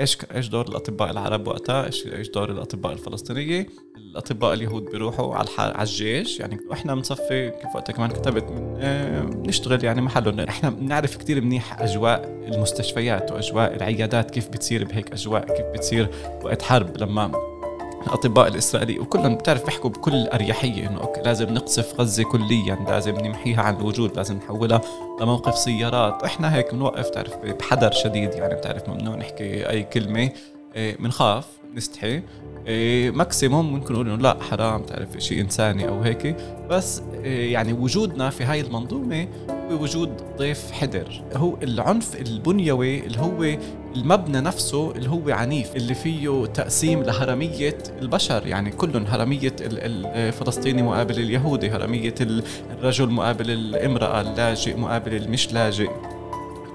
إيش إيش دور الأطباء العرب وقتها؟ إيش إيش دور الأطباء الفلسطينية؟ الأطباء اليهود بيروحوا على على الجيش يعني وإحنا بنصفي كيف وقتها كمان كتبت بنشتغل يعني محلهم إحنا بنعرف كتير منيح أجواء المستشفيات وأجواء العيادات كيف بتصير بهيك أجواء كيف بتصير وقت حرب لما الأطباء الاسرائيلي وكلهم بتعرف بيحكوا بكل أريحية إنه أوكي لازم نقصف غزة كليا لازم نمحيها عن الوجود لازم نحولها لموقف سيارات. إحنا هيك بنوقف تعرف بحذر شديد يعني بتعرف ممنوع نحكي أي كلمة بنخاف. إيه، نستحي. إيه ماكسيموم ممكن نقول إنه لا حرام تعرف شيء إنساني أو هيك. بس إيه يعني وجودنا في هاي المنظومة هو وجود ضيف حذر. هو العنف البنيوي اللي هو المبنى نفسه اللي هو عنيف اللي فيه تقسيم لهرمية البشر. يعني كلهم هرمية الفلسطيني مقابل اليهودي هرمية الرجل مقابل الامرأة اللاجئ مقابل المش لاجئ.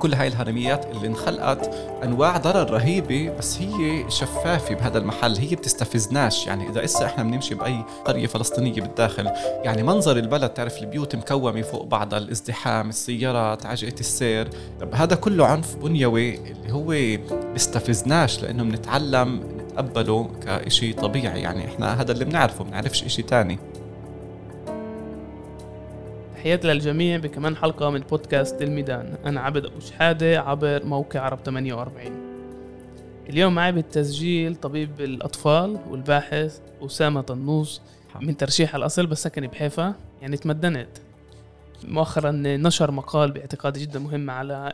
كل هاي الهرميات اللي انخلقت أنواع ضرر رهيبة بس هي شفافة بهذا المحل هي بتستفزناش. يعني إذا إسا إحنا بنمشي بأي قرية فلسطينية بالداخل يعني منظر البلد تعرف البيوت مكومة فوق بعضها الازدحام السيارات عجقة السير. طب هذا كله عنف بنيوي اللي هو بيستفزناش لأنه بنتعلم نتقبله كشيء طبيعي. يعني إحنا هذا اللي بنعرفه بنعرفش شيء تاني. تحياتي للجميع بكمان حلقة من بودكاست الميدان. أنا عبد أبو شحادة عبر موقع عرب 48 اليوم معي بالتسجيل طبيب الأطفال والباحث أسامة طنوس من ترشيحا الأصل بس سكني بحيفا. يعني تمدنت. مؤخرا نشر مقال باعتقادي جدا مهم على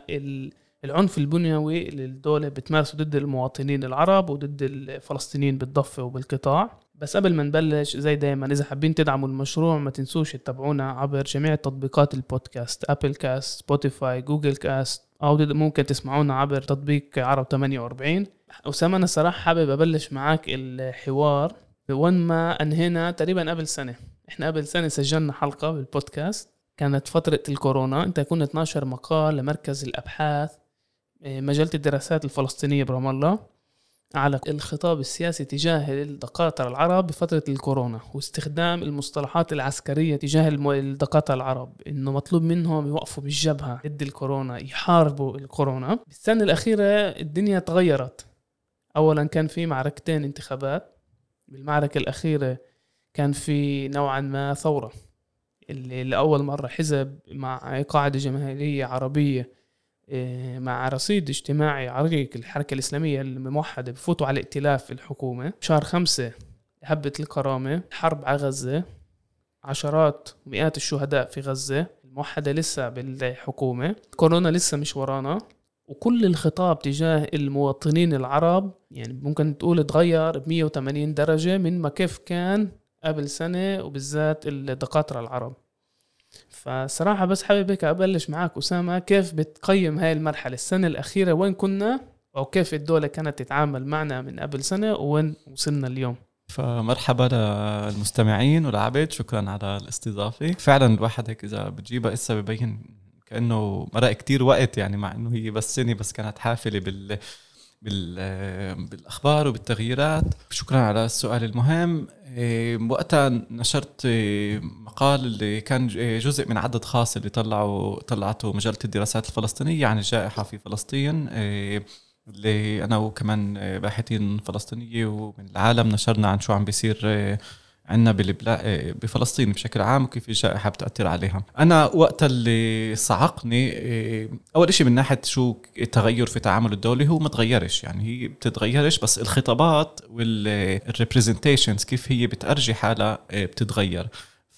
العنف البنيوي اللي الدولة بتمارسه ضد المواطنين العرب وضد الفلسطينيين بالضفة وبالقطاع. بس قبل ما نبلش زي دايما إذا حابين تدعموا المشروع ما تنسوش تتابعونا عبر جميع تطبيقات ال podcast Apple Cast Spotify Google Cast أو ممكن تسمعونا عبر تطبيق عرب 48 أسامة أنا صراحة حابب أبلش معك الحوار وين ما أنهينا تقريبا قبل سنة. إحنا قبل سنة سجلنا حلقة بالبودكاست. كانت فترة الكورونا. أنت كنت 12 مقال لمركز الأبحاث إيه، مجلة الدراسات الفلسطينية برام الله. على الخطاب السياسي تجاه الدكاترة العرب بفترة الكورونا واستخدام المصطلحات العسكرية تجاه الدكاترة العرب. إنه مطلوب منهم يوقفوا بالجبهة ضد الكورونا يحاربوا الكورونا. بالسنة الأخيرة الدنيا تغيرت. أولا كان في معركتين انتخابات. بالمعركة الأخيرة كان في نوعا ما ثورة. اللي لأول مرة حزب مع قاعدة جماهيرية عربية مع رصيد اجتماعي عريق الحركة الإسلامية الموحدة بفوتوا على ائتلاف الحكومة. شهر خمسة هبة الكرامة حرب على غزة عشرات ومئات الشهداء في غزة. الموحدة لسه بالحكومة كورونا لسه مش ورانا. وكل الخطاب تجاه المواطنين العرب يعني ممكن تقول تغير ب 180 درجة من ما كيف كان قبل سنة وبالذات الدكاترة العرب. فصراحة بس حابب هيك أبلش معك أسامة كيف بتقيم هاي المرحلة؟ السنة الأخيرة وين كنا؟ أو كيف الدولة كانت تتعامل معنا من قبل سنة وين وصلنا اليوم؟ فمرحبا للمستمعين والعبد شكرا على الاستضافة. فعلا الواحد هيك إذا بتجيبها إسا ببين كأنه مرق كتير وقت يعني مع إنه هي بس سنة بس كانت حافلة بال بالأخبار وبالتغييرات. شكرا على السؤال المهم. إيه، وقتها نشرت إيه، مقال اللي كان إيه، جزء من عدد خاص اللي طلعوا طلعته مجلة الدراسات الفلسطينية عن الجائحة في فلسطين. اللي أنا وكمان باحثين فلسطينية ومن العالم نشرنا عن شو عم بيصير عندنا بفلسطين بشكل عام وكيف الجائحة بتاثر عليها أنا وقت اللي صعقني إيه، أول شيء من ناحية شو التغير في التعامل الدولي هو ما تغيرش. يعني هي بتتغيرش بس الخطابات والريبرزنتيشنز كيف هي بتأرجي حالها إيه، بتتغير.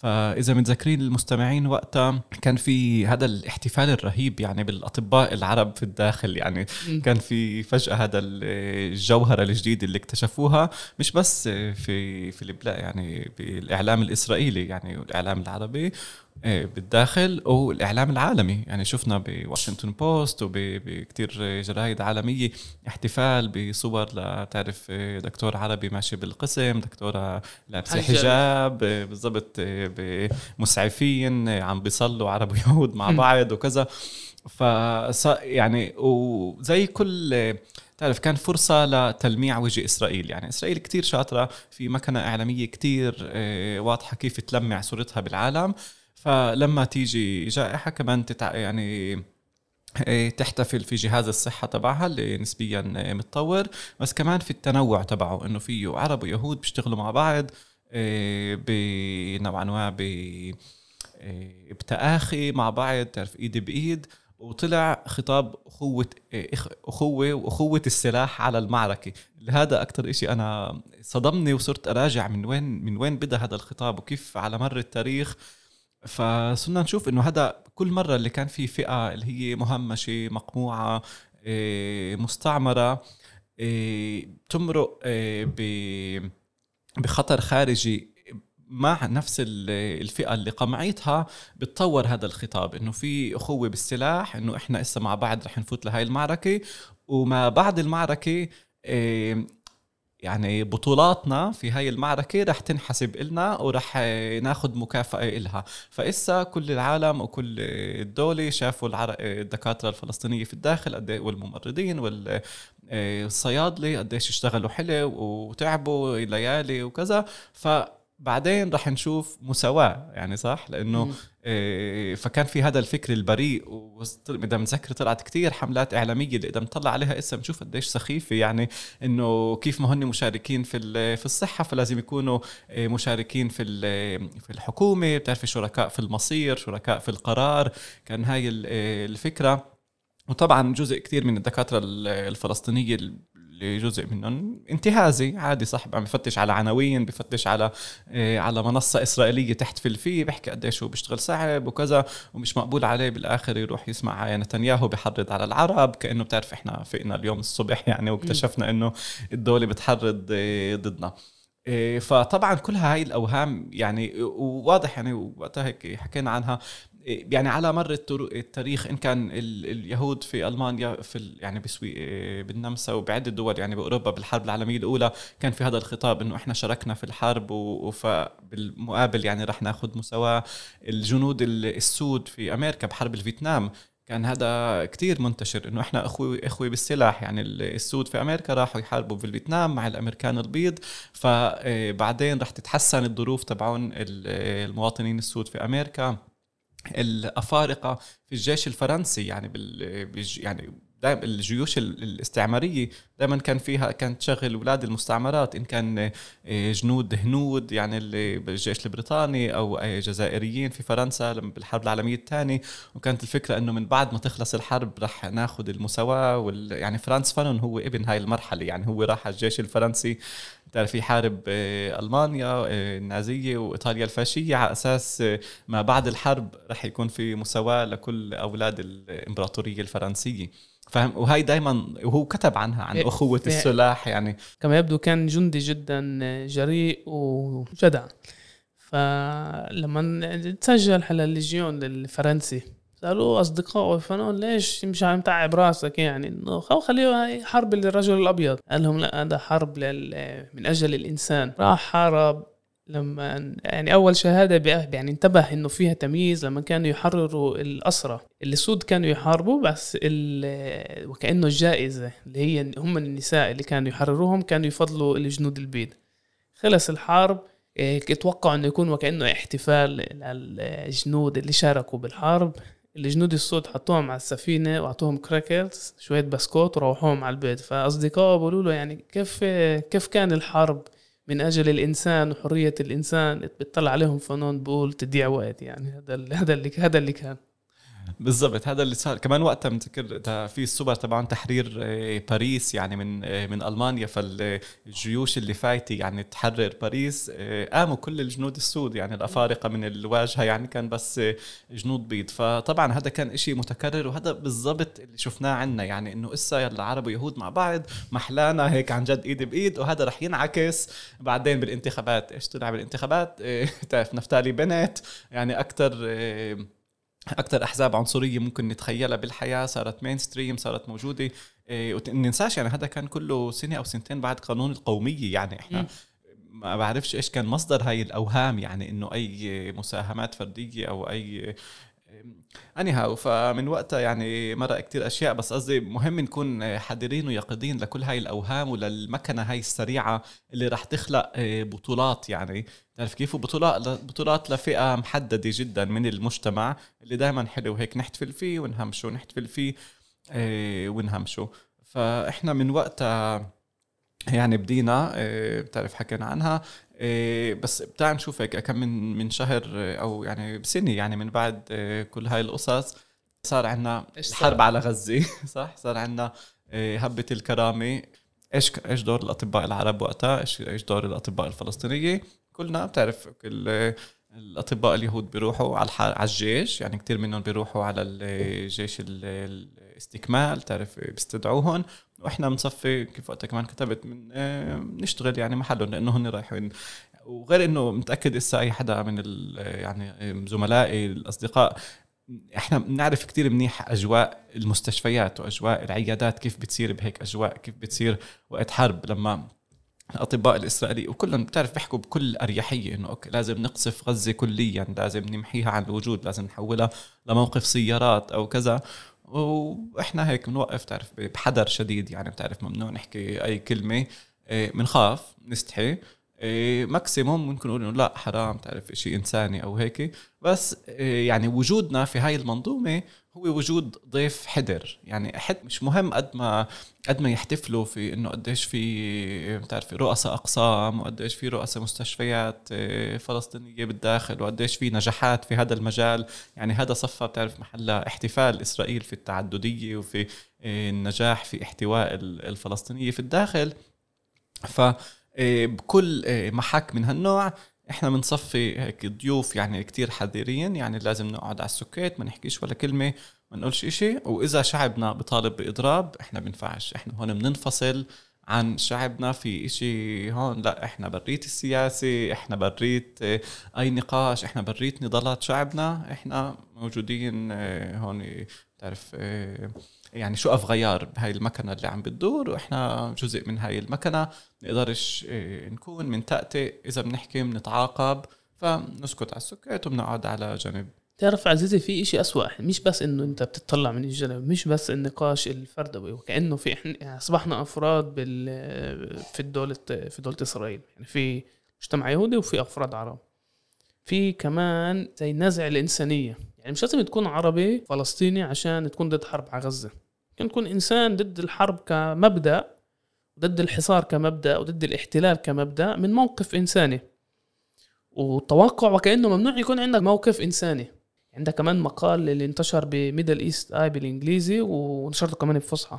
فإذا متذكرين المستمعين وقتها كان في هذا الاحتفال الرهيب يعني بالأطباء العرب في الداخل يعني كان في فجأة هذا الجوهره الجديده اللي اكتشفوها مش بس في في البلاد يعني بالإعلام الإسرائيلي يعني والاعلام العربي. إيه، بالداخل والاعلام العالمي. يعني شفنا بواشنطن بوست وبكتير جرايد عالمية احتفال بصور لتعرف دكتور عربي ماشي بالقسم دكتورة لابسة حجاب بالضبط بمسعفين عم بيصلوا عرب ويهود مع بعض وكذا. ف يعني وزي كل تعرف كان فرصة لتلميع وجه إسرائيل. يعني إسرائيل كتير شاطرة في مكنة إعلامية كتير واضحة كيف تلمع صورتها بالعالم. فلما تيجي جائحة كمان تتع... يعني إيه، تحتفل في جهاز الصحة تبعها اللي نسبيا إيه، متطور. بس كمان في التنوع تبعه إنه فيه عرب ويهود بيشتغلوا مع بعض إيه، بنوعا ما ب بتآخي مع بعض تعرف إيد بإيد. وطلع خطاب أخوة أخوة وأخوة السلاح على المعركة. هذا أكثر إشي أنا صدمني وصرت أراجع من وين من وين بدأ هذا الخطاب وكيف على مر التاريخ فصرنا نشوف إنه هذا كل مرة اللي كان في فئة اللي هي مهمشة مقموعة إيه، مستعمرة إيه، تمرق إيه، بخطر خارجي مع نفس الفئة اللي قمعتها بتطور هذا الخطاب. إنه في أخوة بالسلاح إنه إحنا إسا مع بعض رح نفوت لهاي المعركة وما بعد المعركة يعني بطولاتنا في هاي المعركة رح تنحسب إلنا ورح ناخد مكافأة إلها. فإسا كل العالم وكل الدولة شافوا الدكاترة الفلسطينية في الداخل إيه، والممرضين والصيادلة قديش اشتغلوا حلو وتعبوا ليالي وكذا. ف بعدين رح نشوف مساواة يعني صح؟ لأنه إيه فكان في هذا الفكر البريء واذا متذكر طلعت كتير حملات إعلامية اللي إذا بنطلع عليها اسم بنشوف قديش سخيفة يعني إنه كيف ما هن مشاركين في في الصحة فلازم يكونوا إيه، مشاركين في في الحكومة بتعرفي شركاء في المصير شركاء في القرار كان هاي الفكرة. وطبعا جزء كثير من الدكاترة الفلسطينية جزء منهم انتهازي. عادي صاحب عم بفتش على عناوين بفتش على آه، على منصة إسرائيلية تحتفل فيه بيحكي قديش هو بيشتغل صعب وكذا ومش مقبول عليه بالآخر يروح يسمع نتنياهو بيحرض على العرب. كأنه بتعرف إحنا فقنا اليوم الصبح يعني واكتشفنا إنه الدولة بتحرض آه، ضدنا. آه، فطبعا كل هاي الأوهام يعني وواضح يعني وقتها هيك حكينا عنها. يعني على مر التاريخ إن كان اليهود في ألمانيا في يعني بسوي بالنمسا وبعدة دول يعني بأوروبا بالحرب العالمية الأولى كان في هذا الخطاب إنه إحنا شاركنا في الحرب وبالمقابل يعني رح ناخذ مساواة. الجنود السود في أمريكا بحرب الفيتنام كان هذا كتير منتشر إنه إحنا أخوي إخوي بالسلاح. يعني السود في أمريكا راحوا يحاربوا في الفيتنام مع الأمريكان البيض. فبعدين رح تتحسن الظروف تبعون المواطنين السود في أمريكا. الأفارقة في الجيش الفرنسي يعني بال يعني دائما الجيوش الاستعمارية دائما كان فيها كانت تشغل أولاد المستعمرات إن كان آه، جنود هنود يعني اللي بالجيش البريطاني أو جزائريين في فرنسا بالحرب العالمية الثانية. وكانت الفكرة إنه من بعد ما تخلص الحرب رح ناخذ المساواة وال يعني فرانس فانون هو ابن هاي المرحلة يعني هو راح على الجيش الفرنسي بتعرف يحارب آه، ألمانيا آه، النازية وإيطاليا الفاشية على أساس ما بعد الحرب رح يكون في مساواة لكل أولاد الإمبراطورية الفرنسية. فاهم وهي دائما وهو كتب عنها عن إيه، أخوة إيه. السلاح يعني. كما يبدو كان جندي جدا جريء وجدع. فلما تسجل على الليجيون الفرنسي سالوه اصدقائه فنون ليش مش عم تعب راسك يعني؟ إنه خليه حرب للرجل الأبيض. قال لهم لا هذا حرب من أجل الإنسان. راح حارب لما يعني أول شهادة يعني انتبه إنه فيها تمييز لما كانوا يحرروا الاسرى السود كانوا يحاربوا بس وكأنه الجائزة اللي هي هم النساء اللي كانوا يحرروهم كانوا يفضلوا الجنود البيض. خلص الحرب اتوقعوا إنه يكون وكأنه احتفال للجنود اللي شاركوا بالحرب. الجنود السود حطوهم على السفينة وأعطوهم كراكرز شوية بسكوت وروحوهم على البيت. فأصدقائه بيقولوا له يعني كيف كيف كان الحرب من أجل الإنسان وحرية الإنسان؟ بتطلع عليهم فنون بقول تضيع وقت يعني. هذا هذا اللي هذا اللي كان. بالضبط هذا اللي صار. كمان وقتها متذكر في السوبر تبعون تحرير آه، باريس يعني من آه، من ألمانيا. فالجيوش اللي فايتة يعني تحرر باريس آه، قاموا كل الجنود السود يعني الأفارقة من الواجهة يعني كان بس جنود بيض. فطبعا هذا كان إشي متكرر وهذا بالضبط اللي شفناه عنا يعني إنه إسا يلا عرب ويهود مع بعض محلانا هيك عن جد إيد بإيد وهذا رح ينعكس بعدين بالانتخابات. إيش طلع بالانتخابات؟ تعرف نفتالي بنت يعني أكثر أكثر أحزاب عنصرية ممكن نتخيلها بالحياة صارت مين ستريم صارت موجودة إيه ننساش يعني هذا كان كله سنة أو سنتين بعد قانون القومية يعني إحنا م. ما بعرفش إيش كان مصدر هاي الأوهام يعني إنه أي مساهمات فردية أو أي اني هاو فمن وقتها يعني مرق كتير أشياء بس قصدي مهم نكون حذرين ويقظين لكل هاي الأوهام وللمكنة هاي السريعة اللي رح تخلق آه، بطولات يعني تعرف كيف؟ بطولات بطولات لفئة محددة جدا من المجتمع اللي دائما حلو. هيك نحتفل فيه ونهمشه نحتفل فيه آه، ونهمشه فإحنا من وقتها يعني بدينا آه، بتعرف حكينا عنها إيه، بس بتاع نشوف هيك كم من من شهر أو يعني بسنة يعني من بعد إيه، كل هاي القصص صار عندنا الحرب على غزة. صح؟ صار عندنا إيه، هبة الكرامة. إيش إيش دور الأطباء العرب وقتها؟ إيش إيش دور الأطباء الفلسطينية؟ كلنا بتعرف كل الأطباء اليهود بيروحوا على على الجيش يعني كثير منهم بيروحوا على الجيش الاستكمال تعرف بيستدعوهم وإحنا بنصفي كيف وقتها كمان كتبت من آه، نشتغل يعني محلهم لأنه هن رايحين. وغير إنه متأكد إسا أي حدا من يعني زملائي الأصدقاء إحنا بنعرف كتير منيح أجواء المستشفيات وأجواء العيادات كيف بتصير بهيك أجواء كيف بتصير وقت حرب لما الاطباء الاسرائيلي وكلهم بتعرف بيحكوا بكل أريحية إنه okay لازم نقصف غزة كليا لازم نمحيها عن الوجود لازم نحولها لموقف سيارات أو كذا. وإحنا هيك بنوقف تعرف بحذر شديد يعني بتعرف ممنوع نحكي أي كلمة بنخاف إيه، maximum ممكن نقول إنه لا حرام تعرف شيء إنساني أو هيك. بس إيه، يعني وجودنا في هاي المنظومة هو وجود ضيف حدر يعني حد مش مهم قد ما قد ما يحتفلوا في إنه قديش في بتعرفي رؤساء أقسام وقديش في رؤساء مستشفيات إيه، فلسطينية بالداخل وقديش في نجاحات في هذا المجال. يعني هذا صفى بتعرف محلها احتفال إسرائيل في التعددية وفي إيه، النجاح في احتواء الفلسطينية في الداخل. ف بكل محك من هالنوع إحنا بنصفي هيك ضيوف يعني كتير حذرين يعني لازم نقعد على السكيت ما نحكيش ولا كلمة ما نقولش إشي. وإذا شعبنا بطالب بإضراب إحنا بنفعش. إحنا هون بننفصل عن شعبنا في إشي هون لا إحنا برات السياسة إحنا برات آه، أي نقاش إحنا برات نضالات شعبنا. إحنا موجودين آه، هون تعرف آه، يعني شو غيار بهاي المكنة اللي عم بتدور وإحنا جزء من هاي المكنة نقدرش إيه، نكون من تأتي. إذا بنحكي بنتعاقب فنسكت على السكات وبنقعد على جنب. تعرف عزيزي في إشي أسوأ. مش بس إنه أنت بتطلع من الجنب مش بس النقاش الفردوي وكأنه في إحنا يعني أصبحنا أفراد بال في الدولة في دولة إسرائيل. يعني في مجتمع يهودي وفي أفراد عرب. في كمان زي نزع الإنسانية. يعني مش لازم تكون عربي فلسطيني عشان تكون ضد حرب على غزة. ممكن تكون إنسان ضد الحرب كمبدأ ضد الحصار كمبدأ وضد الاحتلال كمبدأ من موقف إنساني. وتوقع وكأنه ممنوع يكون عندك موقف إنساني. عندك كمان مقال اللي انتشر بميدل ايست اي بالإنجليزي ونشرته كمان بفصحى.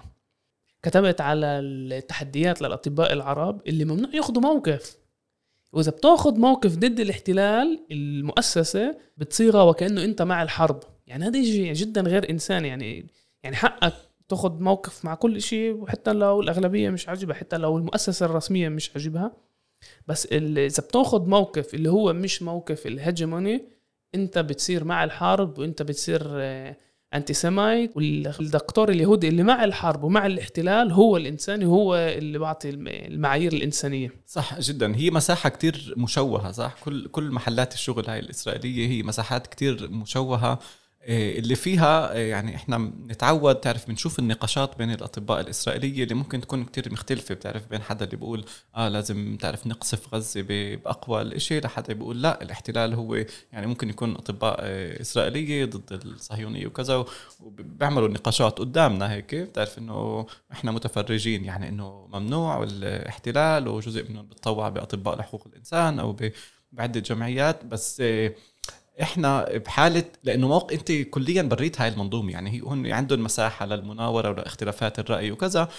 كتبت على التحديات للأطباء العرب اللي ممنوع ياخذوا موقف. وإذا بتاخذ موقف ضد الاحتلال المؤسسة بتصيغها وكأنه أنت مع الحرب. يعني هذا شيء جدا غير إنساني. يعني يعني حقك تاخذ موقف مع كل شيء وحتى لو الأغلبية مش عاجبها حتى لو المؤسسة الرسمية مش عاجبها. بس إذا بتاخذ موقف اللي هو مش موقف الهجموني أنت بتصير مع الحرب وأنت بتصير آه، انتي سيمايت والدكتور اليهودي اللي مع الحرب ومع الاحتلال هو الانساني هو اللي بعطي المعايير الإنسانية. صح جدا. هي مساحة كتير مشوهة صح؟ كل كل محلات الشغل هاي الإسرائيلية هي مساحات كتير مشوهة. اللي فيها إيه، يعني إحنا نتعود تعرف بنشوف النقاشات بين الأطباء الإسرائيلية اللي ممكن تكون كتير مختلفة. بتعرف بين حدا اللي بيقول آه لازم تعرف نقصف غزة بأقوى الإشي لحدا بيقول لا. الاحتلال هو يعني ممكن يكون أطباء إيه، إسرائيلية ضد الصهيونية وكذا وبيعملوا نقاشات قدامنا هيك. بتعرف إنه إحنا متفرجين يعني إنه ممنوع الاحتلال وجزء منهم بتطوع بأطباء لحقوق الإنسان أو بعدة جمعيات. بس إحنا بحالة لأنه موقع أنت كليا بريت هاي المنظومة يعني هي هون عندهم مساحة للمناورة ولاختلافات الرأي وكذا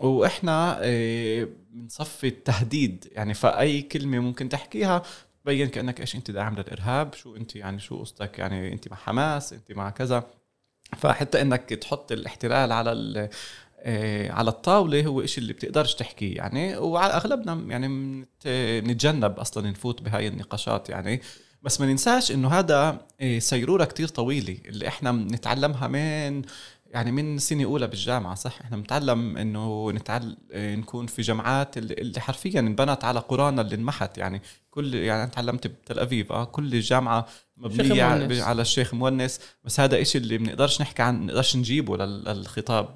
وإحنا آه، بنصفي التهديد يعني فأي كلمة ممكن تحكيها تبين كأنك إيش أنت داعم للإرهاب شو أنت يعني شو قصتك يعني أنت مع حماس أنت مع كذا. فحتى إنك تحط الاحتلال على آه، على الطاولة هو إشي اللي بتقدرش تحكيه يعني وعلى أغلبنا يعني نتجنب أصلا نفوت بهاي النقاشات يعني. بس ما ننساش إنه هذا إيه، سيرورة كتير طويلة اللي إحنا بنتعلمها من يعني من سنة أولى بالجامعة صح؟ إحنا بنتعلم إنه نتعل... نكون في جامعات اللي حرفيا انبنت على قرانا اللي انمحت. يعني كل يعني أنا تعلمت بتل ابيب آه كل الجامعة مبنية على, على الشيخ مونس بس هذا إشي اللي بنقدرش نحكي عن بنقدرش نجيبه للخطاب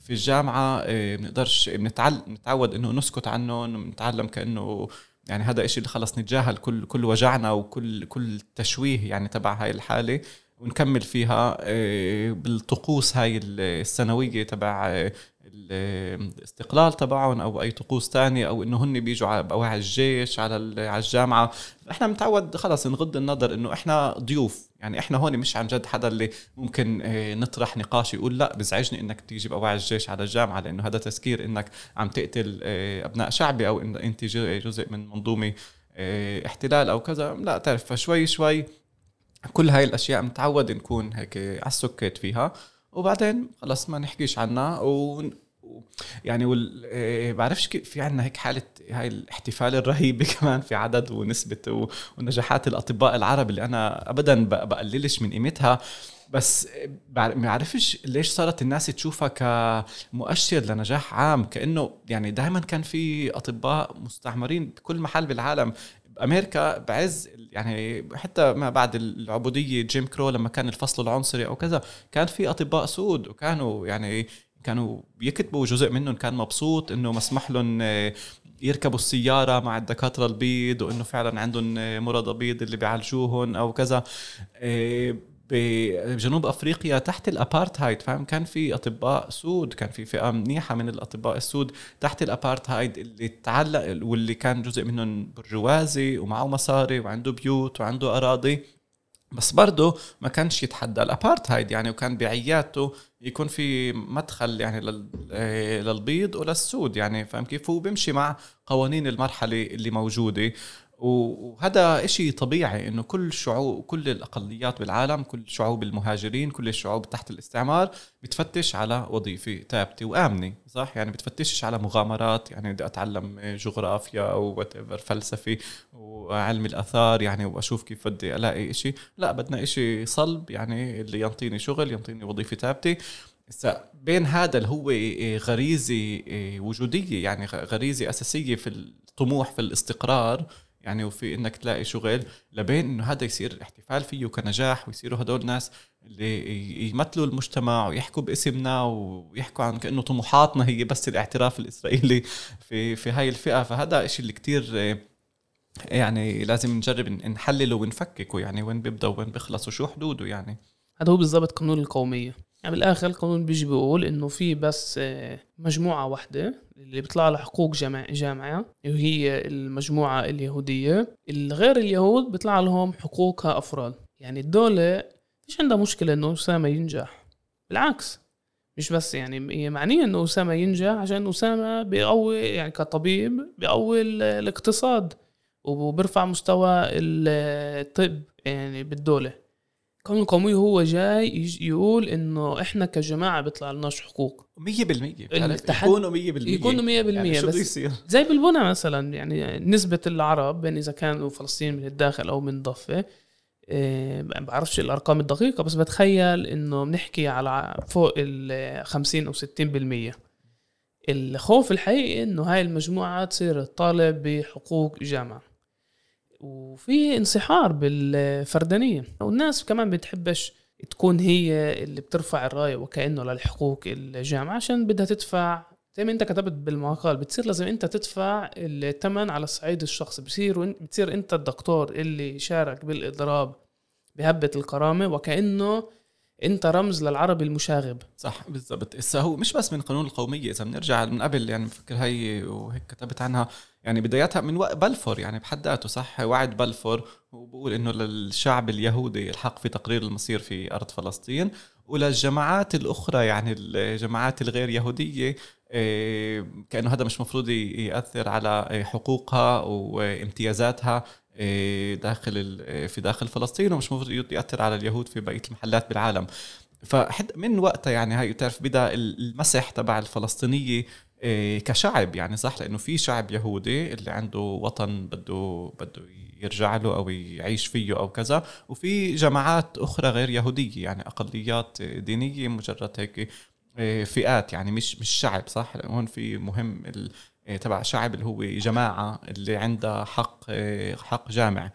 في الجامعة. بنقدرش بنتعود إنه نسكت عنه نتعلم كأنه يعني هذا إشي اللي خلص نتجاهل كل كل وجعنا وكل كل تشويه يعني تبع هاي الحالة ونكمل فيها آه، بالطقوس هاي السنوية تبع آه، الاستقلال تبعهم أو أي طقوس تانية أو إنه هن بيجوا على بواعي الجيش على على الجامعة. إحنا متعود خلص نغض النظر إنه إحنا ضيوف. يعني إحنا هون مش عن جد حدا اللي ممكن آه، نطرح نقاش يقول لا بزعجني إنك تيجي بواعي الجيش على الجامعة لأنه هذا تذكير إنك عم تقتل أبناء شعبي أو إن أنت جزء من منظومة احتلال أو كذا. لا تعرف فشوي شوي كل هاي الأشياء متعود نكون هيك على السكت فيها. وبعدين خلص ما نحكيش عنها يعني وال... إيه، بعرفش كيف في عنا هيك حالة هاي الاحتفال الرهيبة كمان في عدد ونسبة و... ونجاحات الأطباء العرب اللي أنا أبدا بقللش من قيمتها. بس ما بعرفش ليش صارت الناس تشوفها كمؤشر لنجاح عام كأنه يعني دائما كان في أطباء مستعمرين بكل محل بالعالم. بأمريكا بعز يعني حتى ما بعد العبودية Jim Crow لما كان الفصل العنصري أو كذا كان في أطباء سود وكانوا يعني كانوا بيكتبوا جزء منهم كان مبسوط إنه مسمح لهم آه، يركبوا السيارة مع الدكاترة البيض وإنه فعلا عندهم آه، مرضى بيض اللي بيعالجوهم أو كذا. آه، بجنوب أفريقيا تحت الأبارتهايد فاهم؟ كان في أطباء سود كان في فئة منيحة من الأطباء السود تحت الأبارتهايد اللي تعلق واللي كان جزء منهم برجوازي ومعه مصاري وعنده بيوت وعنده أراضي. بس برضه ما كانش يتحدى. الأبارتهايد يعني وكان بعياته يكون في مدخل يعني للبيض وللسود يعني فاهم كيف؟ هو بيمشي مع قوانين المرحلة اللي موجودة. وهذا إشي طبيعي إنه كل شعوب كل الأقليات بالعالم كل شعوب المهاجرين كل الشعوب تحت الاستعمار بتفتش على وظيفة ثابتة وآمنة صح؟ يعني بتفتشش على مغامرات يعني بدي أتعلم جغرافيا أو فلسفة وعلم الآثار يعني وأشوف كيف بدي ألاقي إشي. لا بدنا إشي صلب يعني اللي ينطيني شغل ينطيني وظيفة ثابتة. بين هذا اللي هو غريزة وجودية يعني غريزة أساسية في الطموح في الاستقرار يعني وفي إنك تلاقي شغل لبين إنه هذا يصير احتفال فيه كنجاح ويصيروا هدول الناس اللي يمثلوا المجتمع ويحكوا باسمنا ويحكوا عن كأنه طموحاتنا هي بس الاعتراف الإسرائيلي في في هاي الفئة. فهذا الشيء اللي كتير يعني لازم نجرب نحلله ونفككه يعني وين بيبدأ وين بيخلص وشو حدوده يعني. هذا هو بالضبط قانون القومية. يعني بالآخر القانون بيجي بيقول إنه في بس آه، مجموعة واحدة اللي بيطلع لها حقوق جامعة, جامعة وهي المجموعة اليهودية. الغير اليهود بيطلع لهم حقوق كأفراد يعني الدولة فيش عندها مشكلة إنه أسامة ينجح. بالعكس مش بس يعني هي معنية إنه أسامة ينجح عشان أسامة بيقوي يعني كطبيب بيقوي الاقتصاد وبيرفع مستوى الطب يعني بالدولة. القانون القومي هو جاي يقول إنه إحنا كجماعة بيطلع لناش حقوق. 100% يكونوا 100% يكونوا 100% يعني شو بس يصير؟ زي بالبنى مثلا يعني نسبة العرب بين إذا كانوا فلسطين من الداخل أو من الضفه إيه بعرفش الأرقام الدقيقة بس بتخيل إنه بنحكي على فوق ال 50 أو 60% الخوف الحقيقي إنه هاي المجموعة تصير تطالب بحقوق جامعة. وفي انسحار بالفردانية. والناس كمان بتحبش تكون هي اللي بترفع الرايه وكأنه للحقوق الجامعة عشان بدها تدفع زي ما انت كتبت بالمقال بتصير لازم انت تدفع الثمن على الصعيد الشخصي. بصير بتصير انت الدكتور اللي شارك بالإضراب بهبة الكرامة وكأنه انت رمز للعربي المشاغب. صح بالضبط. هسه هو مش بس من قانون القومية إذا بنرجع من قبل يعني بفكر هي وهيك كتبت عنها يعني بداياتها من بلفور يعني بحد ذاته صح؟ وعد بلفور وبقول إنه للشعب اليهودي الحق في تقرير المصير في أرض فلسطين وللجماعات الأخرى يعني الجماعات الغير يهودية إيه، كأنه هذا مش مفروض يأثر على حقوقها وامتيازاتها. داخل في داخل فلسطين ومش المفروض ياثر على اليهود في بقية المحلات بالعالم. فحد من وقتها يعني هاي بتعرف بدأ المسح تبع الفلسطينية إيه، كشعب يعني صح؟ لأنه في شعب يهودي اللي عنده وطن بده بده يرجع له أو يعيش فيه أو كذا. وفي جماعات أخرى غير يهودية يعني أقليات دينية مجرد هيك فئات يعني مش مش شعب صح؟ هون في مهم تبع شعب اللي هو جماعة اللي عندها حق حق جامع.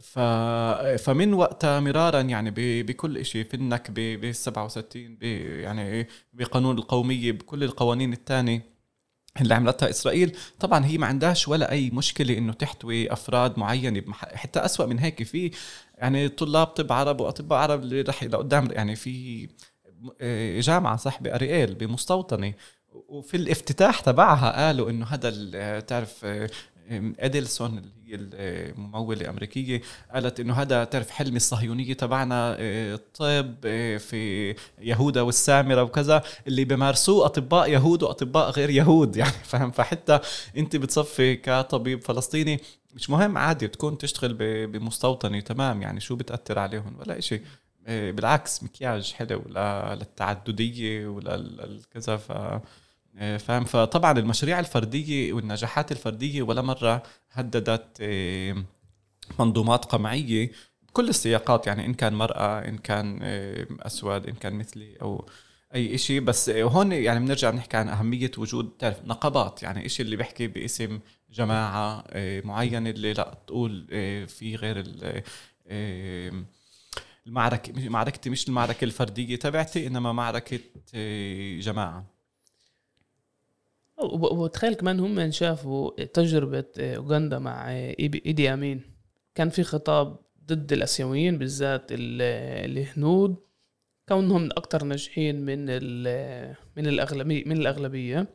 ف... فمن وقتها مرارا يعني بكل شيء في النكبه ب 67 ب... يعني بقانون القومية بكل القوانين الثانية اللي عملتها إسرائيل. طبعا هي ما عندهاش ولا أي مشكلة إنه تحتوي أفراد معينه بمح... حتى أسوأ من هيك في يعني طلاب طب عرب وأطباء عرب اللي رح لقدام يعني في آه، جامعة صح باريال بمستوطنه وفي الافتتاح تبعها قالوا إنه هذا تعرف آه، إديلسون اللي هي الممولة الأمريكية قالت إنه هذا تعرف حلم الصهيونية تبعنا الطب آه، آه، في يهودا والسامرة وكذا اللي بمارسوه أطباء يهود وأطباء غير يهود يعني فهم فحتى أنت بتصفي كطبيب فلسطيني مش مهم عادي تكون تشتغل بمستوطنة تمام؟ يعني شو بتأثر عليهم؟ ولا إشي. بالعكس مكياج حلو للتعددية وللكذا ف إيه، فاهم؟ فطبعا المشاريع الفردية والنجاحات الفردية ولا مرة هددت إيه، منظومات قمعية بكل السياقات يعني إن كان مرأة إن كان إيه، أسود إن كان مثلي أو أي شيء بس هون يعني بنرجع بنحكي عن أهمية وجود تعرف نقابات. يعني شيء اللي بيحكي باسم جماعة معينة اللي لا تقول في غير المعركة معركتي مش المعركة الفردية تبعتي إنما معركة جماعة. وتخيل كمان هم شافوا تجربة أوغندا مع إيدي أمين. كان في خطاب ضد الآسيويين بالذات الهنود. كونهم أكثر ناجحين من من الأغلبية من الأغلبية.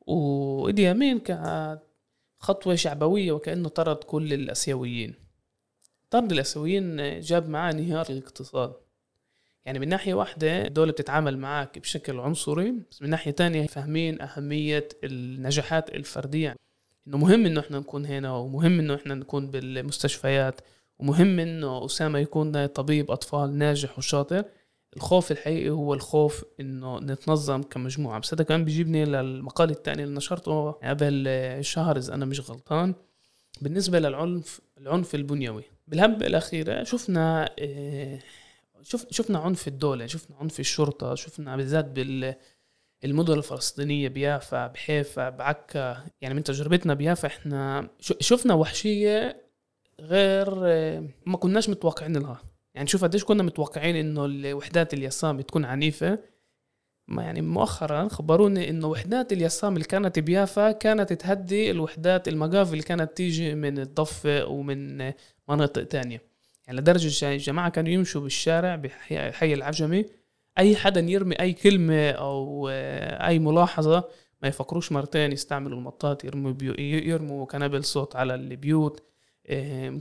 وإيدي أمين كانت خطوة شعبوية وكأنه طرد كل الآسيويين. طرد الآسيويين جاب معاه انهيار الاقتصاد. يعني من ناحية واحدة الدولة بتتعامل معك بشكل عنصري بس من ناحية تانية فاهمين أهمية النجاحات الفردية. إنه مهم إنه إحنا نكون هنا ومهم إنه إحنا نكون بالمستشفيات ومهم إنه أسامة يكون طبيب أطفال ناجح وشاطر. الخوف الحقيقي هو الخوف إنه نتنظم كمجموعة. بس هذا كمان بيجيبني للمقال الثاني اللي نشرته قبل شهر إذا أنا مش غلطان. بالنسبة للعنف العنف البنيوي. بالهبة الأخيرة شفنا إيه شوف شفنا عنف الدولة شفنا عنف الشرطة شفنا بالذات بال المدن الفلسطينية بيافا بحيفا بعكا يعني من تجربتنا بيافا إحنا شفنا وحشية غير ما كناش متوقعين لها. يعني شوف قديش كنا متوقعين إنه الوحدات اليسام تكون عنيفة. يعني مؤخرا خبروني إنه وحدات اليسام اللي كانت بيافا كانت تهدي الوحدات المجاف اللي كانت تيجي من الضفة ومن مناطق تانية. يعني لدرجة الجماعة كانوا يمشوا بالشارع بحي العجمي أي حدا يرمي أي كلمة أو آه، أي ملاحظة ما يفكروش مرتين يستعملوا المطاط يرموا بيو يرموا قنابل صوت على البيوت.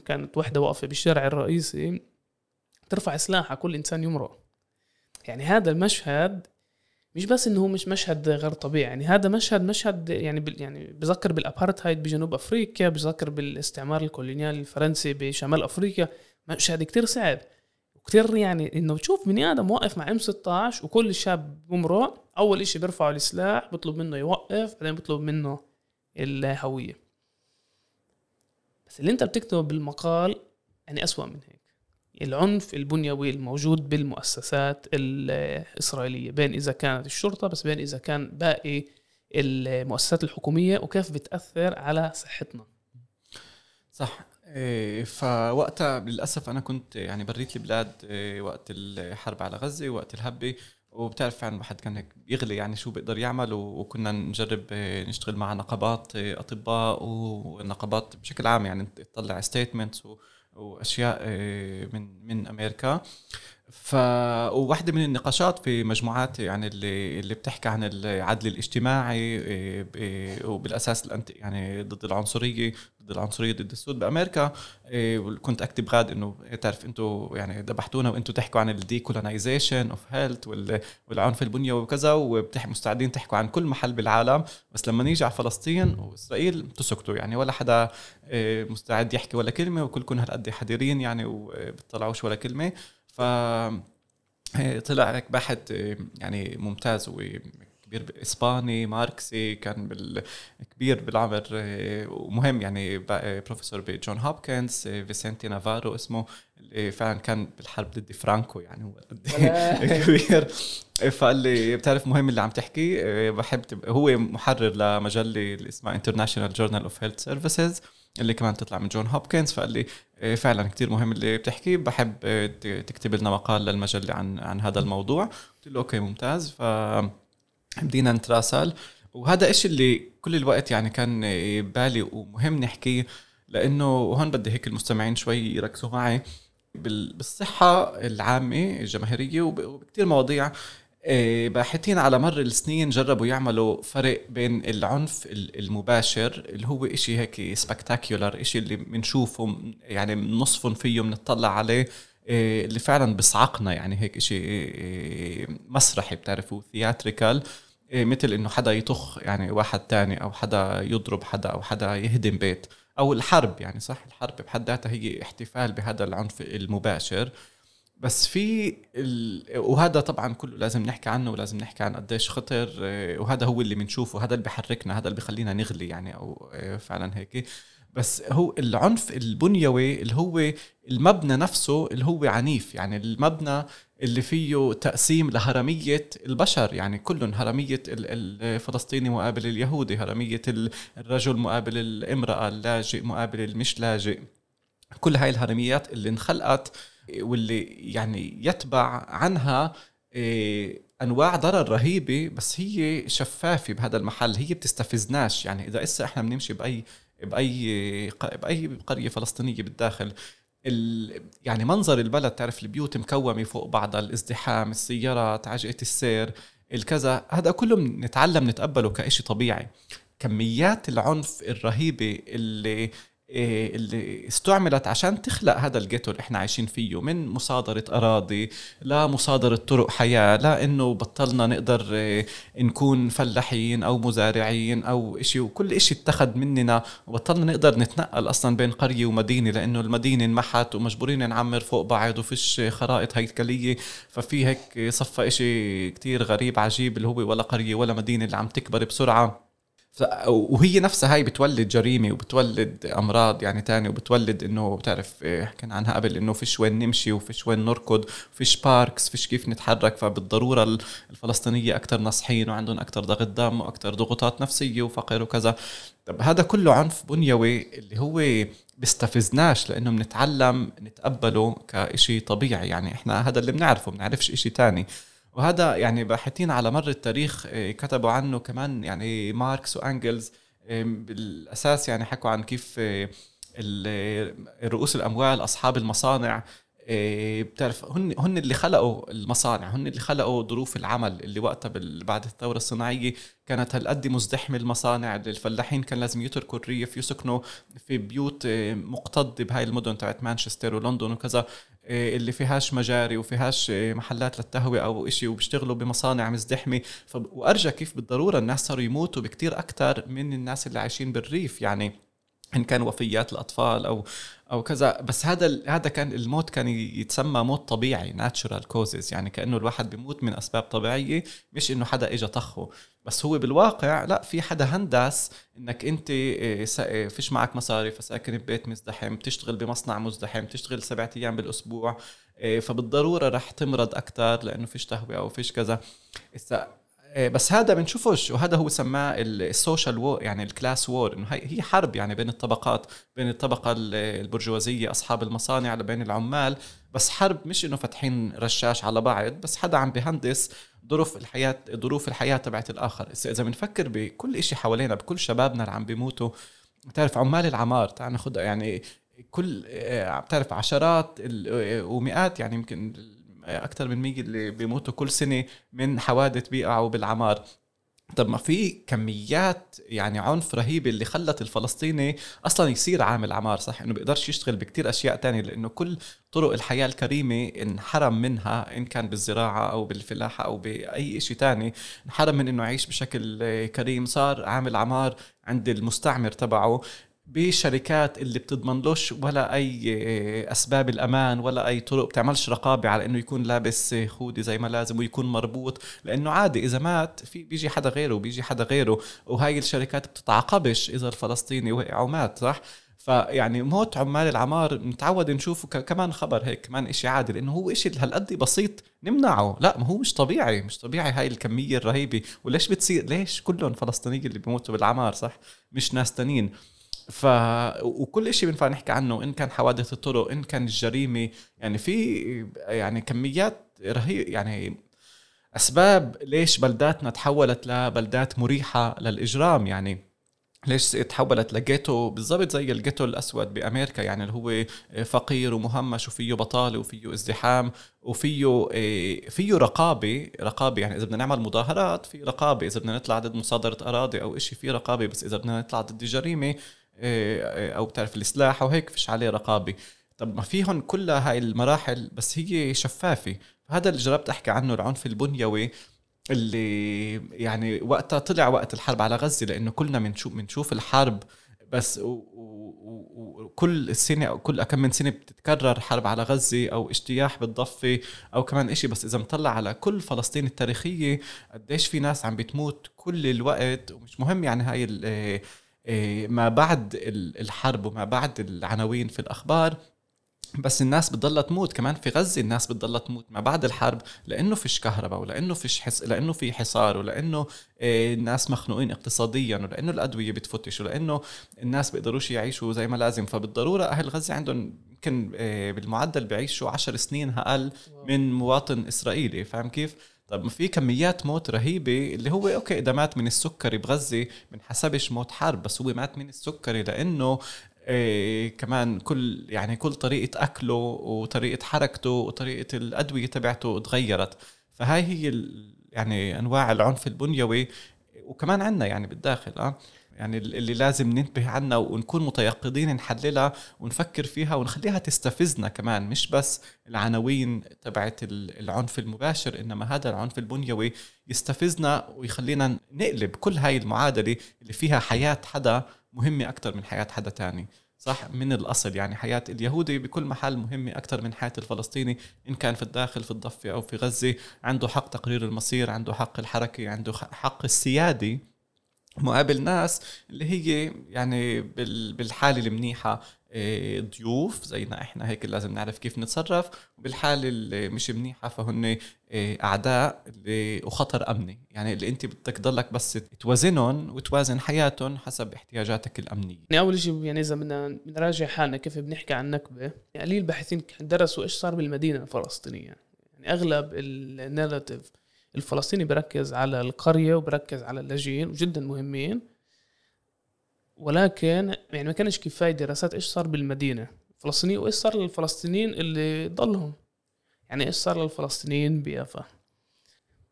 كانت وحدة واقفة بالشارع الرئيسي. ترفع سلاحها كل إنسان يمرق. يعني هذا المشهد مش بس إنه هو مش مشهد غير طبيعي يعني هذا مشهد مشهد يعني يعني بذكر بالأبارتهايد بجنوب أفريقيا بذكر بالاستعمار الكولونيالي الفرنسي بشمال أفريقيا مشهد كتير صعب. وكتير يعني إنه تشوف بني آدم واقف مع ام 16 وكل شاب بمرق أول إشي بيرفعوا السلاح بيطلب منه يوقف بعدين بيطلب منه الهوية. بس اللي أنت بتكتبه بالمقال يعني أسوأ من هيك. العنف البنيوي الموجود بالمؤسسات الإسرائيلية بين إذا كانت الشرطة بس بين إذا كان باقي المؤسسات الحكومية وكيف بتأثر على صحتنا. صح. إيه، فوقتها للأسف أنا كنت يعني برات البلاد إيه، وقت الحرب على غزة وقت الهبة وبتعرف فعلا الواحد كان هيك بيغلي يعني شو بيقدر يعمل وكنا نجرب إيه، نشتغل مع نقابات أطباء ونقابات بشكل عام يعني تطلع statements وأشياء من من أمريكا. ف وواحدة من النقاشات في مجموعات يعني اللي اللي بتحكي عن العدل الاجتماعي إيه، وبالأساس ال anti يعني ضد العنصرية ضد العنصرية ضد السود بأمريكا. إيه، كنت أكتب غاد إنه تعرف أنتم يعني ذبحتونا وأنتم تحكوا عن ال decolonization of health والعنف البنيوي وكذا ومستعدين تحكوا عن كل محل بالعالم. بس لما نيجي على فلسطين وإسرائيل تسكتوا يعني ولا حدا إيه، مستعد يحكي ولا كلمة وكلكم هالقد حذرين يعني وبتطلعوش ولا كلمة. ف طلع هيك باحث يعني ممتاز وكبير كبير اسباني ماركسي كان بال... كبير بالعمر ومهم يعني بروفيسور بجون هوبكنز فيسنتي نافارو اسمه اللي فعلا كان بالحرب ضد فرانكو يعني هو كبير. فقال لي بتعرف مهم اللي عم تحكي بحب هو محرر لمجلة اللي اسمها International Journal of Health Services اللي كمان تطلع من جون هوبكنز فقال لي إيه، فعلا كتير مهم اللي بتحكيه بحب إيه، تكتب لنا مقال للمجلة عن عن هذا الموضوع. قلت له okay ممتاز. ف بدينا نتراسل. وهذا إشي اللي كل الوقت يعني كان بالي ومهم نحكيه لأنه وهون بدي هيك المستمعين شوي يركزوا معي بالصحة العامة الجماهيرية وبكثير مواضيع باحثين على مر السنين جربوا يعملوا فرق بين العنف المباشر اللي هو إشي هيك spectacular إشي اللي بنشوفه يعني بنصفن فيه بنطلع عليه إيه، اللي فعلا بصعقنا يعني هيك إشي إيه، مسرحي بتعرفوا theatrical مثل إنه حدا يطخ يعني واحد تاني أو حدا يضرب حدا أو حدا يهدم بيت أو الحرب يعني صح؟ الحرب بحد ذاتها هي احتفال بهذا العنف المباشر. بس في ال... وهذا طبعا كله لازم نحكي عنه ولازم نحكي عن قديش خطر آه، وهذا هو اللي بنشوفه هذا اللي بحركنا هذا اللي بخلينا نغلي يعني أو آه، فعلا هيك. بس هو العنف البنيوي اللي هو المبنى نفسه اللي هو عنيف يعني المبنى اللي فيه تقسيم لهرمية البشر يعني كلهم هرمية الفلسطيني مقابل اليهودي هرمية الرجل مقابل الامرأة اللاجئ مقابل المش لاجئ كل هاي الهرميات اللي انخلقت واللي يعني يتبع عنها إيه، أنواع ضرر رهيبة بس هي شفافة بهذا المحل هي بتستفزناش. يعني إذا إسا إحنا بنمشي بأي بأي بأي قرية فلسطينية بالداخل يعني منظر البلد تعرف البيوت مكومة فوق بعضها الازدحام السيارات عجقة السير الكذا هذا كله نتعلم نتقبله كإشي طبيعي. كميات العنف الرهيبة اللي اللي استعملت عشان تخلق هذا الجيتو اللي إحنا عايشين فيه من مصادرة أراضي لمصادرة طرق حياة لأنه بطلنا نقدر إيه، نكون فلاحين أو مزارعين أو إشي وكل إشي اتخذ مننا وبطلنا نقدر نتنقل أصلا بين قرية ومدينة لأنه المدينة انمحت ومجبورين نعمر فوق بعض وفيش خرائط هيكلية ففي هيك صفى إشي كتير غريب عجيب اللي هو ولا قرية ولا مدينة اللي عم تكبر بسرعة. وهي نفسها هاي بتولد جريمة وبتولد أمراض يعني تاني وبتولد إنه بتعرف إيه، حكينا عنها قبل إنه فيش وين نمشي وفيش وين نركض فيش باركس فيش كيف نتحرك فبالضرورة الفلسطينية أكثر ناصحين وعندهم أكثر ضغط دم وأكثر ضغوطات نفسية وفقر وكذا. طب هذا كله عنف بنيوي اللي هو بيستفزناش لإنه بنتعلم نتقبله كإشي طبيعي. يعني إحنا هذا اللي بنعرفه بنعرفش إشي تاني. وهذا يعني باحثين على مر التاريخ آه، كتبوا عنه كمان يعني ماركس وأنجلز بالأساس يعني حكوا عن كيف آه، رؤوس الأموال أصحاب المصانع آه، بتعرف هن هن اللي خلقوا المصانع هن اللي خلقوا ظروف العمل اللي وقتها بعد الثورة الصناعية كانت هالقد مزدحمة المصانع. الفلاحين كان لازم يتركوا الريف يسكنوا في بيوت مقتضه بهاي المدن تبعت مانشستر ولندن وكذا إيه، اللي فيهاش مجاري وفيهاش إيه، محلات للتهوية أو إشي وبيشتغلوا بمصانع مزدحمة. وأرجى كيف بالضرورة الناس صاروا يموتوا بكتير أكتر من الناس اللي عايشين بالريف. يعني إن كان وفيات الأطفال أو أو كذا. بس هذا هذا كان الموت كان يتسمى موت طبيعي natural causes يعني كأنه الواحد بيموت من أسباب طبيعية مش إنه حدا اجى طخه. بس هو بالواقع لا في حدا هندس إنك أنت آه، آه، فيش معك مصاري فساكن ببيت مزدحم تشتغل بمصنع مزدحم تشتغل سبعة أيام بالأسبوع آه، فبالضرورة رح تمرض أكثر لأنه فيش تهوية أو فيش كذا. إيه، بس هذا بنشوفوش وهذا هو سماه ال social war يعني ال class war إنه هي حرب يعني بين الطبقات بين الطبقة البرجوازية أصحاب المصانع بين العمال بس حرب مش إنه فاتحين رشاش على بعض بس حدا عم بهندس ظروف الحياة ظروف الحياة تبعت الآخر. اذا بنفكر بكل شيء حوالينا بكل شبابنا اللي عم بيموتوا بتعرف عمال العمار تعال ناخذ يعني كل بتعرف عشرات ومئات يعني يمكن أكثر من 100 اللي بيموتوا كل سنة من حوادث بيقعوا بالعمار. طب ما في كميات يعني عنف رهيبة اللي خلت الفلسطيني أصلا يصير عامل عمار صح؟ إنه بيقدرش يشتغل بكتير أشياء تانية لأنه كل طرق الحياة الكريمة انحرم منها إن كان بالزراعة أو بالفلاحة أو بأي شيء تاني انحرم من إنه يعيش بشكل كريم. صار عامل عمار عند المستعمر تبعه. بشركات اللي بتضمنلوش ولا أي أسباب الأمان ولا أي طرق بتعملش رقابة على إنه يكون لابس خودي زي ما لازم ويكون مربوط لأنه عادي إذا مات في بيجي حدا غيره وبيجي حدا غيره وهاي الشركات بتتعاقبش إذا الفلسطيني وقع ومات صح؟ فيعني موت عمال العمار متعود نشوفه كمان خبر هيك كمان إشي عادي لأنه هو إشي هالقد بسيط نمنعه لا ما هو مش طبيعي مش طبيعي هاي الكمية الرهيبة وليش بتصير؟ ليش كلهم فلسطينيين اللي بيموتوا بالعمار صح؟ مش ناس تانيين. ف وكل شيء بنفع نحكي عنه إن كان حوادث الطرق إن كان الجريمة يعني في يعني كميات رهيبه يعني أسباب ليش بلداتنا تحولت لبلدات مريحة للإجرام. يعني ليش تحولت لجيتو بالضبط زي الجيتو الأسود بأمريكا يعني اللي هو فقير ومهمش وفيه بطالة وفيه ازدحام وفيه إيه، فيه رقابة رقابة يعني إذا بدنا نعمل مظاهرات في رقابة إذا بدنا نطلع ضد مصادرة أراضي أو شيء في رقابة بس إذا بدنا نطلع ضد جريمة إيه، أو بتعرف السلاح وهيك فيش عليه رقابة. طب ما فيهم كلها هاي المراحل بس هي شفافة. هذا اللي جربت أحكي عنه العنف البنيوي اللي يعني وقتها طلع وقت الحرب على غزة لأنه كلنا بنشوف بنشوف الحرب بس وكل سنة أو كل كم من سنة بتتكرر حرب على غزة أو اجتياح بالضفة أو كمان إشي. بس إذا مطلع على كل فلسطين التاريخية قديش في ناس عم بتموت كل الوقت. ومش مهم يعني هاي ما بعد الحرب وما بعد العناوين في الأخبار بس الناس بتضلها تموت. كمان في غزة الناس بتضلها تموت ما بعد الحرب لأنه فيش كهرباء ولأنه فيش حس... لأنه في حصار ولأنه آه، الناس مخنوقين اقتصاديا ولأنه الأدوية بتفوتش ولأنه الناس بيقدروش يعيشوا زي ما لازم. فبالضرورة أهل غزة عندهم يمكن آه، بالمعدل بيعيشوا عشر سنين أقل من مواطن إسرائيلي. فاهم كيف؟ طب في كميات موت رهيبة اللي هو okay إذا مات من السكري بغزه بنحسبش موت حرب بس هو مات من السكري لأنه إيه كمان كل يعني كل طريقة أكله وطريقة حركته وطريقة الأدوية تبعته تغيرت. فهاي هي يعني أنواع العنف البنيوي وكمان عندنا يعني بالداخل أه. يعني اللي لازم ننتبه عنها ونكون متيقظين نحللها ونفكر فيها ونخليها تستفزنا كمان مش بس العناوين تبعت العنف المباشر إنما هذا العنف البنيوي يستفزنا ويخلينا نقلب كل هاي المعادلة اللي فيها حياة حدا مهمة أكثر من حياة حدا تاني. صح؟ من الأصل يعني حياة اليهودي بكل محل مهمة أكثر من حياة الفلسطيني إن كان في الداخل في الضفة أو في غزة عنده حق تقرير المصير عنده حق الحركة عنده حق السيادة مقابل ناس اللي هي يعني بالحالة المنيحة آه، ضيوف زينا إحنا هيك لازم نعرف كيف نتصرف. وبالحالة اللي مش منيحة فهن آه، أعداء وخطر أمني. يعني اللي أنت بدك تضلك بس توازنهم وتوازن حياتهم حسب احتياجاتك الأمنية. يعني أول شيء يعني إذا بدنا نراجع حالنا كيف بنحكي عن النكبه يعني قليل الباحثين درسوا إيش صار بالمدينة الفلسطينية. يعني أغلب الناراتيف الفلسطيني بركز على القرية وبركز على اللاجئين وجدا مهمين ولكن يعني ما كانش كفاية دراسات إيش صار بالمدينة. الفلسطينيه وإيش صار للفلسطينيين اللي ضلهم؟ يعني إيش صار للفلسطينيين بيافا؟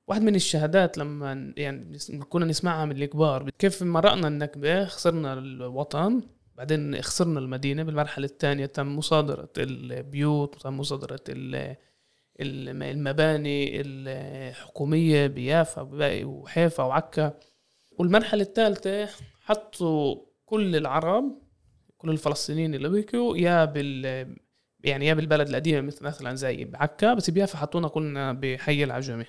واحد من الشهادات لما يعني كنا نسمعها من الكبار كيف مرقنا النكبة خسرنا الوطن بعدين خسرنا المدينة بالمرحلة الثانية تم مصادرة البيوت وتم مصادرة المباني الحكومية بيافا وحيفا وعكا. والمرحلة الثالثة حطوا كل العرب كل الفلسطينيين اللي بيكوا يا بال يعني يا بالبلد القديمة مثل مثلا زي بعكا بس بيافا حطونا كلنا بحي العجمي.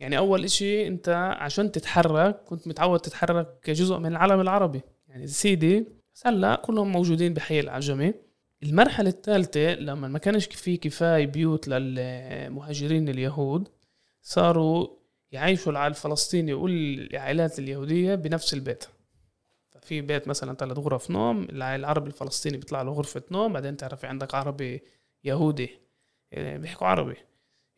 يعني أول إشي أنت عشان تتحرك كنت متعود تتحرك كجزء من العالم العربي. يعني سيدي هلأ كلهم موجودين بحي العجمي. المرحلة الثالثة لما ما كانش في كفاية بيوت للمهاجرين اليهود صاروا يعيشوا العائلة الفلسطيني والعائلات اليهودية بنفس البيت. في بيت مثلا ثلاث غرف نوم العربي الفلسطيني بيطلع له غرفة نوم بعدين تعرفي عندك عربي يهودي آه، بيحكوا عربي.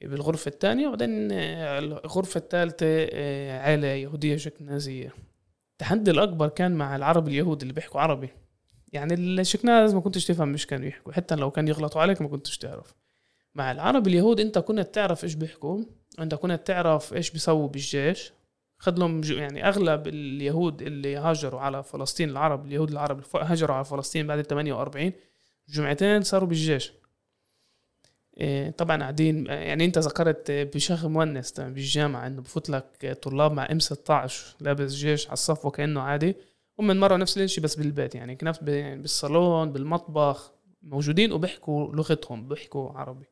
بالغرفة الثانية وبعدين آه، الغرفة الثالثة آه، عائلة يهودية شكنازية التحدي الأكبر كان مع العرب اليهود اللي بيحكوا عربي. يعني الشكناز ما كنتش تفهم مش كانوا يحكوا حتى لو كان يغلطوا عليك ما كنتش تعرف. مع العرب اليهود انت كنت تعرف إيش بيحكوا انت كنت تعرف إيش بيسووا بالجيش. خد لهم يعني أغلب اليهود اللي هاجروا على فلسطين العرب اليهود العرب هاجروا على فلسطين بعد ال 48 جمعتين صاروا بالجيش. إيه، طبعا قاعدين يعني انت ذكرت بشغل مونس بالجامعة إنه بفوت لك طلاب مع إم 16 لابس جيش على الصف وكأنه عادي. هم مروا نفس الشيء بس بالبيت يعني نفس بالصالون بالمطبخ موجودين وبيحكوا لغتهم بيحكوا عربي.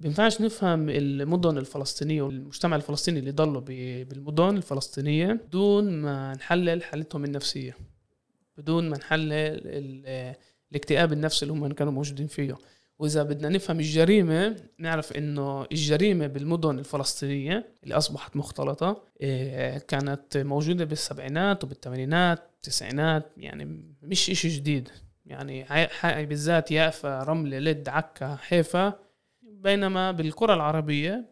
بينفعش نفهم المدن الفلسطينية والمجتمع الفلسطيني اللي ضلوا بالمدن الفلسطينية بدون ما نحلل حالتهم النفسية بدون ما نحلل ال- الاكتئاب النفسي اللي هم كانوا موجودين فيه. وإذا بدنا نفهم الجريمة نعرف إنه الجريمة بالمدن الفلسطينية اللي أصبحت مختلطة إيه، كانت موجودة بالسبعينات وبالثمانينات التسعينات يعني مش إشي جديد. يعني بالذات يافا رملة لد عكا حيفا. بينما بالكرة العربية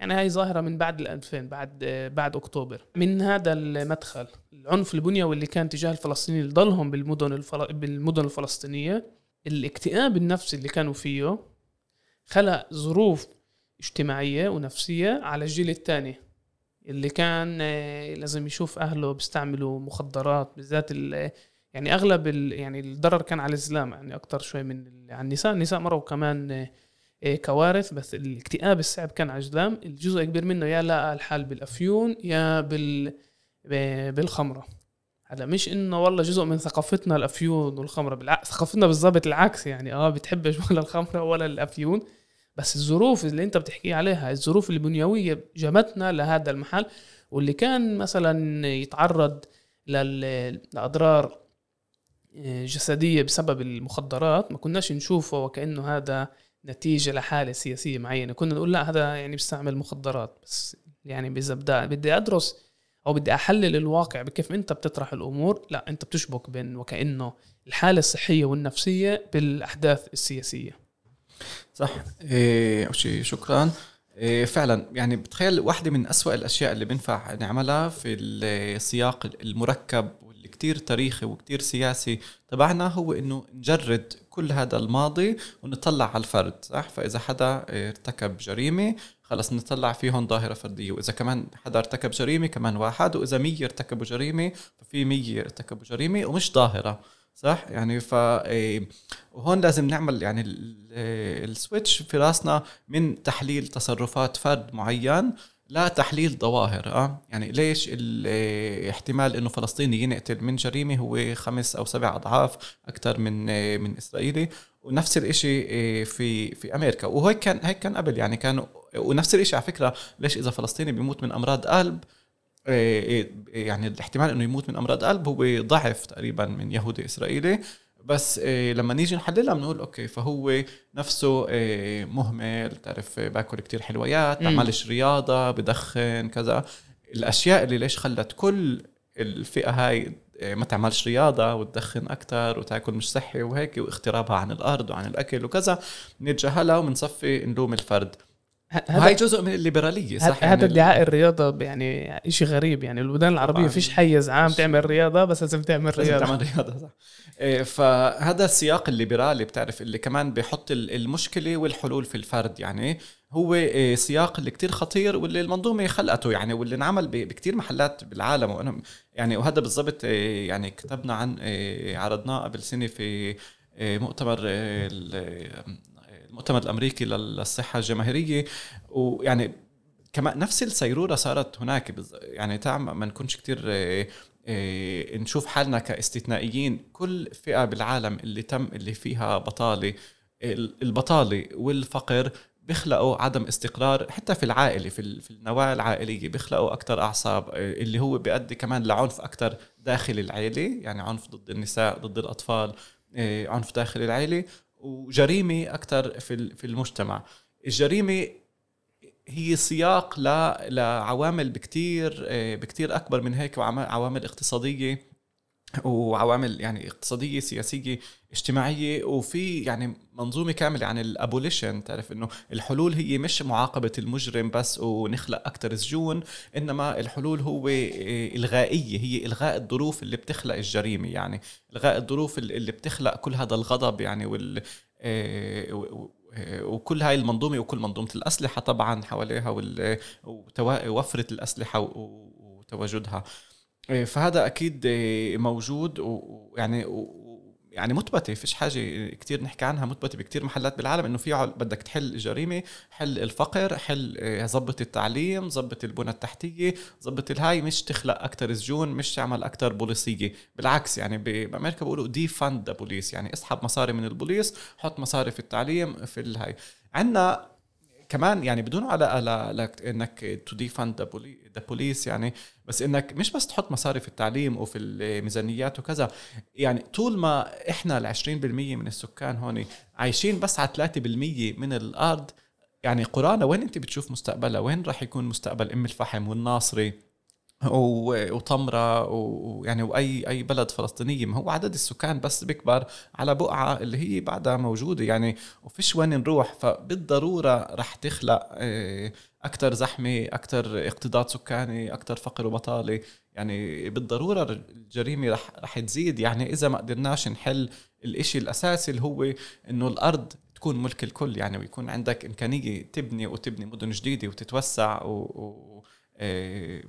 يعني هاي ظاهرة من بعد ال 2000 بعد بعد أكتوبر. من هذا المدخل العنف البنيوي اللي كان تجاه الفلسطينيين اللي ضلهم بالمدن الفل... بالمدن الفلسطينية الاكتئاب النفسي اللي كانوا فيه خلق ظروف اجتماعية ونفسية على الجيل الثاني. اللي كان آه، لازم يشوف أهله بيستعملوا مخدرات بالذات ال- يعني أغلب. يعني الضرر كان على الزلام يعني أكثر شوي من على النساء. النساء مروا كمان آه، آه، كوارث بس الاكتئاب الصعب كان على الزلام الجزء كبير منه يا لقى الحال بالأفيون يا بال بالخمرة. هذا مش إنه والله جزء من ثقافتنا الأفيون والخمرة بالعكس ثقافتنا بالضبط العكس يعني. آه بتحبش ولا الخمرة ولا الأفيون. بس الظروف اللي انت بتحكي عليها الظروف البنيوية جابتنا لهذا المحل واللي كان مثلا يتعرض لأضرار آه، جسدية بسبب المخدرات ما كناش نشوفه وكأنه هذا نتيجة لحالة سياسية معينة. كنا نقول لا هذا يعني بيستعمل مخدرات بس يعني إذا بدي أدرس أو بدي أحلل الواقع بكيف أنت بتطرح الأمور لا أنت بتشبك بين وكأنه الحالة الصحية والنفسية بالأحداث السياسية. صح؟ إيه شيء شكرا. إيه فعلا يعني بتخيل واحدة من أسوأ الأشياء اللي بنفع نعملها في السياق المركب واللي كتير تاريخي وكتير سياسي تبعنا هو إنه نجرد كل هذا الماضي ونطلع على الفرد صح؟ فإذا حدا ارتكب جريمة خلص نطلع فيهم ظاهرة فردية وإذا كمان حدا ارتكب جريمة كمان واحد وإذا مية ارتكبوا جريمة ففي مية ارتكبوا جريمة ومش ظاهرة. صح؟ يعني ف إيه، وهون لازم نعمل يعني ال- إيه، السويتش في راسنا من تحليل تصرفات فرد معين لا تحليل ظواهر آه؟ يعني ليش الاحتمال إنه فلسطيني ينقتل من جريمة هو خمس أو سبع أضعاف أكثر من إيه، من إسرائيلي؟ ونفس الإشي إيه، في في أمريكا. وهيك كان هيك كان قبل يعني كانوا ونفس الإشي على فكرة ليش إذا فلسطيني بيموت من أمراض قلب إيه، إيه، يعني الاحتمال إنه يموت من أمراض قلب هو ضعف تقريبا من يهودي إسرائيلي. بس إيه لما نيجي نحللها بنقول أوكي فهو نفسه إيه مهمل تعرف إيه، باكل كتير حلويات. بعملش رياضة بدخن كذا. الأشياء اللي ليش خلت كل الفئة هاي إيه، ما تعملش رياضة وتدخن أكثر وتأكل مش صحي وهيك واغترابها عن الأرض وعن الأكل وكذا نتجاهلها وبنصفي نلوم الفرد. هذا وهي جزء من الليبرالية صح؟ هذا يعني ادعاء الرياضة يعني شيء غريب يعني البلدان العربية. فيش حيز عام تعمل رياضة بس لازم تعمل لازم رياضة. تعمل رياضة صح. إيه، فهذا السياق الليبرالي بتعرف اللي كمان بيحط ال- المشكلة والحلول في الفرد يعني هو إيه، سياق اللي كتير خطير واللي المنظومة خلقته يعني واللي انعمل بكتير محلات بالعالم. وأنا يعني وهذا بالضبط إيه، يعني كتبنا عن عرضناه قبل سنة في مؤتمر المؤتمر الأمريكي للصحة الجماهيرية ويعني كمان نفس السيروره صارت هناك يعني تعم ما نكونش كتير إيه، إيه، نشوف حالنا كاستثنائيين. كل فئة بالعالم اللي تم اللي فيها بطالة ال- البطالة والفقر بيخلقوا عدم استقرار حتى في العائلة في في النواة العائلية بيخلقوا أكثر أعصاب إيه، اللي هو بيؤدي كمان لعنف أكثر داخل العيلة يعني عنف ضد النساء ضد الأطفال إيه، عنف داخل العيلة. وجريمة أكثر في في المجتمع الجريمة هي سياق. لعوامل بكتير آه، بكتير أكبر من هيك وعوامل اقتصادية وعوامل يعني اقتصادية سياسية اجتماعية وفي يعني منظومة كاملة عن الابوليشن تعرف إنه الحلول هي مش معاقبة المجرم بس ونخلق أكثر سجون إنما الحلول هو آه، إلغائية هي إلغاء الظروف اللي بتخلق الجريمة. يعني إلغاء الظروف اللي بتخلق كل هذا الغضب يعني وال آه، آه، وكل هاي المنظومة وكل منظومة الأسلحة طبعا حواليها وال- وتوا- وفره الأسلحة وتواجدها. فهذا أكيد إيه، موجود ويعني يعني مثبتة. فيش حاجة كتير نحكي عنها مثبتة بكتير محلات بالعالم إنه في بدك تحل الجريمه حل الفقر حل آه، ظبط التعليم ظبط البنى التحتية ظبط الهاي مش تخلق أكثر سجون مش تعمل أكثر بوليسية. بالعكس يعني بأمريكا بيقولوا defund police يعني اسحب مصاري من البوليس حط مصاري في التعليم في الهاي. عندنا كمان يعني بدون على لك- إنك to defund the police يعني بس إنك مش بس تحط مصاري في التعليم وفي الميزانيات وكذا. يعني طول ما إحنا ال 20% من السكان هون عايشين بس على 3% من الأرض يعني قرانا وين أنت بتشوف مستقبلها؟ وين راح يكون مستقبل أم الفحم والناصري؟ وطمرة ويعني وأي أي بلد فلسطينية. ما هو عدد السكان بس بيكبر على بقعة اللي هي بعدها موجودة. يعني وفيش وين نروح. فبالضرورة رح تخلق أكثر زحمة أكثر اقتضاد سكاني أكثر فقر وبطالة. يعني بالضرورة الجريمة رح رح تزيد. يعني إذا ما قدرناش نحل الإشي الأساسي اللي هو إنه الأرض تكون ملك الكل. يعني ويكون عندك إمكانية تبني وتبني مدن جديدة وتتوسع و, و آه،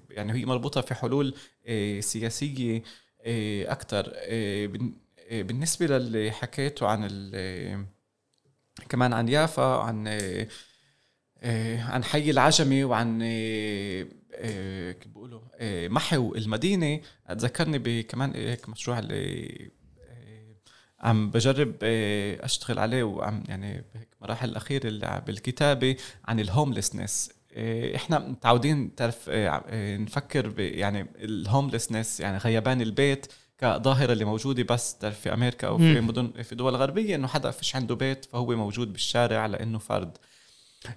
يعني هي مربوطة في حلول آه، سياسية أكثر بالنسبة للي حكيته عن كمان عن يافا عن آه، آه، عن حي العجمي وعن آه، آه، كيف بيقولوا آه، محو المدينة ذكرني بكمان هيك مشروع اللي آه، عم بجرب آه، أشتغل عليه وعم يعني بهيك مراحل الأخيرة اللي بالكتابة عن الهوملسنس إحنا متعودين تعرف آه، آه، نفكر يعني ال homelessness يعني غيبان البيت كظاهرة اللي موجودة بس تعرف في أمريكا أو في. مدن في دول غربية إنه حدا فيش عنده بيت فهو موجود بالشارع لأنه فرد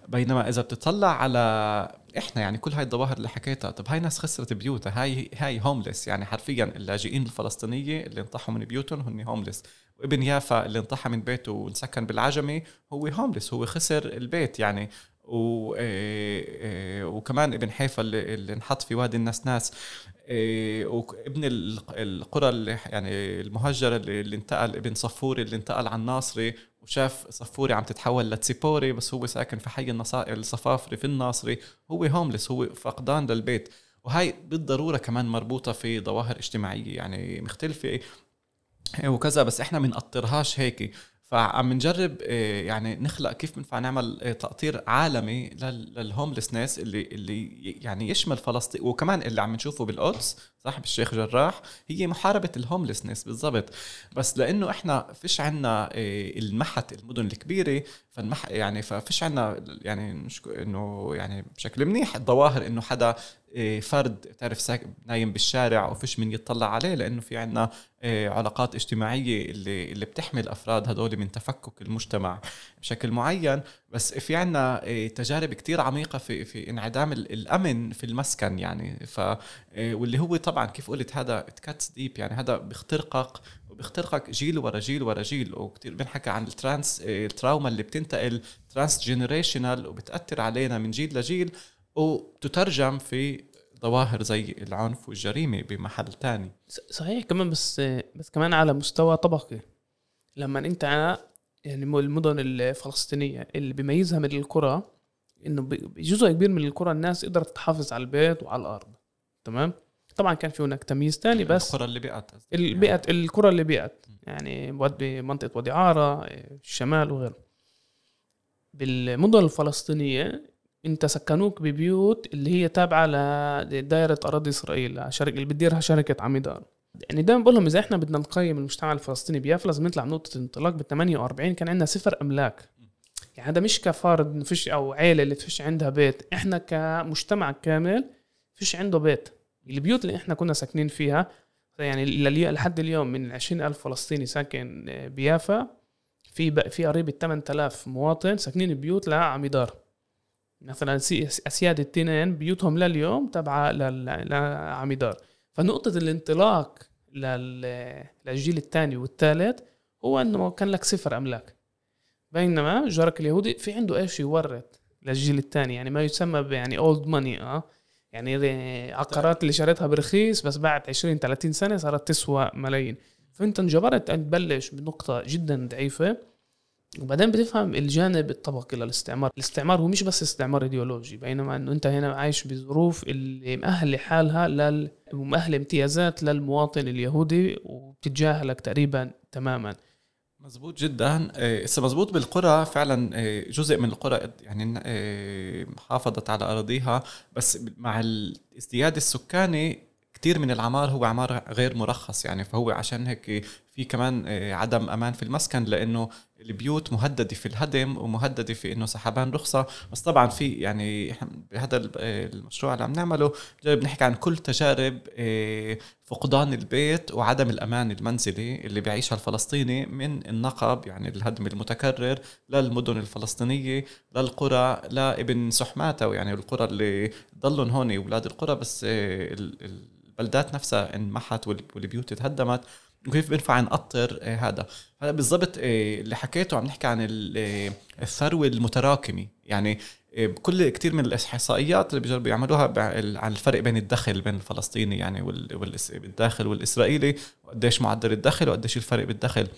بينما إذا بتطلع على إحنا يعني كل هاي الظواهر اللي حكيتها طب هاي ناس خسرت بيوتها هاي هاي homeless يعني حرفيا اللاجئين الفلسطينية اللي انطحوا من بيوتهم هن homeless وابن يافا اللي انطح من بيته وانسكن بالعجمي هو هوملس هو خسر البيت يعني و آه، آه، وكمان ابن حيفا اللي, اللي انحط في وادي النسناس آه، وابن ال- القرى اللي يعني المهجرة اللي, انتقل ابن صفوري اللي انتقل على الناصري وشاف صفوري عم تتحول لتسيبوري بس هو ساكن في حي الصفافري في الناصري هو هوملس هو فقدان للبيت. وهي بالضرورة كمان مربوطة في ظواهر اجتماعية يعني مختلفة وكذا بس إحنا بنأطرهاش هيك. فعم نجرب آه، يعني نخلق كيف بنفع نعمل آه، تأطير عالمي لل- لل homelessness اللي اللي يعني يشمل فلسطين وكمان اللي عم نشوفه بالقدس صح بالشيخ جراح هي محاربة ال homelessness بالضبط. بس لأنه إحنا فيش عنا آه، المحت المدن الكبيرة فالمح يعني ففيش عنا يعني إنه يعني بشكل منيح الظواهر إنه حدا آه، فرد تعرف ساك نايم بالشارع وفيش من يطلع عليه لأنه في عنا آه، علاقات اجتماعية اللي اللي بتحمي الافراد هدول من تفكك المجتمع بشكل معين. بس في عنا تجارب كتير عميقة في في انعدام ال- الأمن في المسكن يعني. ف واللي هو طبعا كيف قلت هذا cuts deep يعني هذا بيخترقك وبيخترقك جيل ورا جيل ورا جيل. وكتير بنحكى عن ال trans ال trauma اللي بتنتقل trans generational وبتأثر علينا من جيل لجيل. وتترجم في ظواهر زي العنف والجريمة بمحل تاني. صحيح كمان بس بس كمان على مستوى طبقي. لما انت يعني المدن الفلسطينية اللي بيميزها من القرى إنه جزء كبير من القرى الناس قدرت تحافظ على البيت وعلى الأرض. تمام؟ طبعا كان في هناك تمييز تاني بس القرى اللي بقت قصدك البيئة القرى اللي بقت يعني بمنطقة وادي عارة الشمال وغيره بالمدن الفلسطينية انت سكنوك ببيوت اللي هي تابعة لدائرة أراضي إسرائيل شركة اللي بتديرها شركة عميدار يعني دايما بقول لهم إذا إحنا بدنا نقيم المجتمع الفلسطيني بيافا لازم نطلع من نقطة انطلاق بال 48 كان عندنا صفر أملاك. يعني هذا مش كفرد فيش أو عيلة اللي فيش عندها بيت. إحنا كمجتمع كامل فيش عنده بيت. البيوت اللي إحنا كنا ساكنين فيها يعني لحد اليوم من 20 ألف فلسطيني ساكن بيافا في في قريب 8000 مواطن ساكنين ببيوت لعميدار مثلا سي- أسياد التنين بيوتهم لليوم لل- لعميدار فنقطة الانطلاق لل- للجيل الثاني والثالث هو إنه كان لك صفر أملاك. بينما جارك اليهودي في عنده إيش يورث للجيل الثاني؟ يعني ما يسمى يعني old money آه. يعني عقارات اللي شريتها برخيص بس بعد 20 30 سنة صارت تسوى ملايين. فأنت انجبرت أن تبلش بنقطة جدا ضعيفة. وبعدين بتفهم الجانب الطبقي للاستعمار. الاستعمار هو مش بس استعمار إيديولوجي بينما إنه أنت هنا عايش بظروف اللي مأهلة حالها لل امتيازات للمواطن اليهودي وبتتجاهلك تقريبا تماما. مزبوط جدا. إيه، هسه مزبوط بالقرى فعلا إيه، جزء من القرى يعني إيه، حافظت على أراضيها. بس مع الازدياد السكاني كثير من العمار هو عمار غير مرخص. يعني فهو عشان هيك في كمان عدم أمان في المسكن لأنه البيوت مهددة في الهدم ومهددة في إنه سحبان رخصة. بس طبعا في يعني بهذا المشروع اللي عم نعمله جايب نحكي عن كل تجارب آه، فقدان البيت وعدم الأمان المنزلي اللي بيعيشها الفلسطيني من النقب يعني الهدم المتكرر للمدن الفلسطينية للقرى لابن سحماتة يعني القرى اللي ضلوا هون أولاد القرى. بس آه، البلدات نفسها انمحت والبيوت تهدمت. وكيف بينفع نقطر آه، هذا. هذا بالضبط آه، اللي حكيته عم نحكي عن آه، الثروة المتراكمة. يعني بكل كثير من الإحصائيات اللي بيجربوا يعملوها عن الفرق بين الدخل بين الفلسطيني يعني والداخل والإسرائيلي وقديش معدل الدخل وقديش الفرق بالدخل.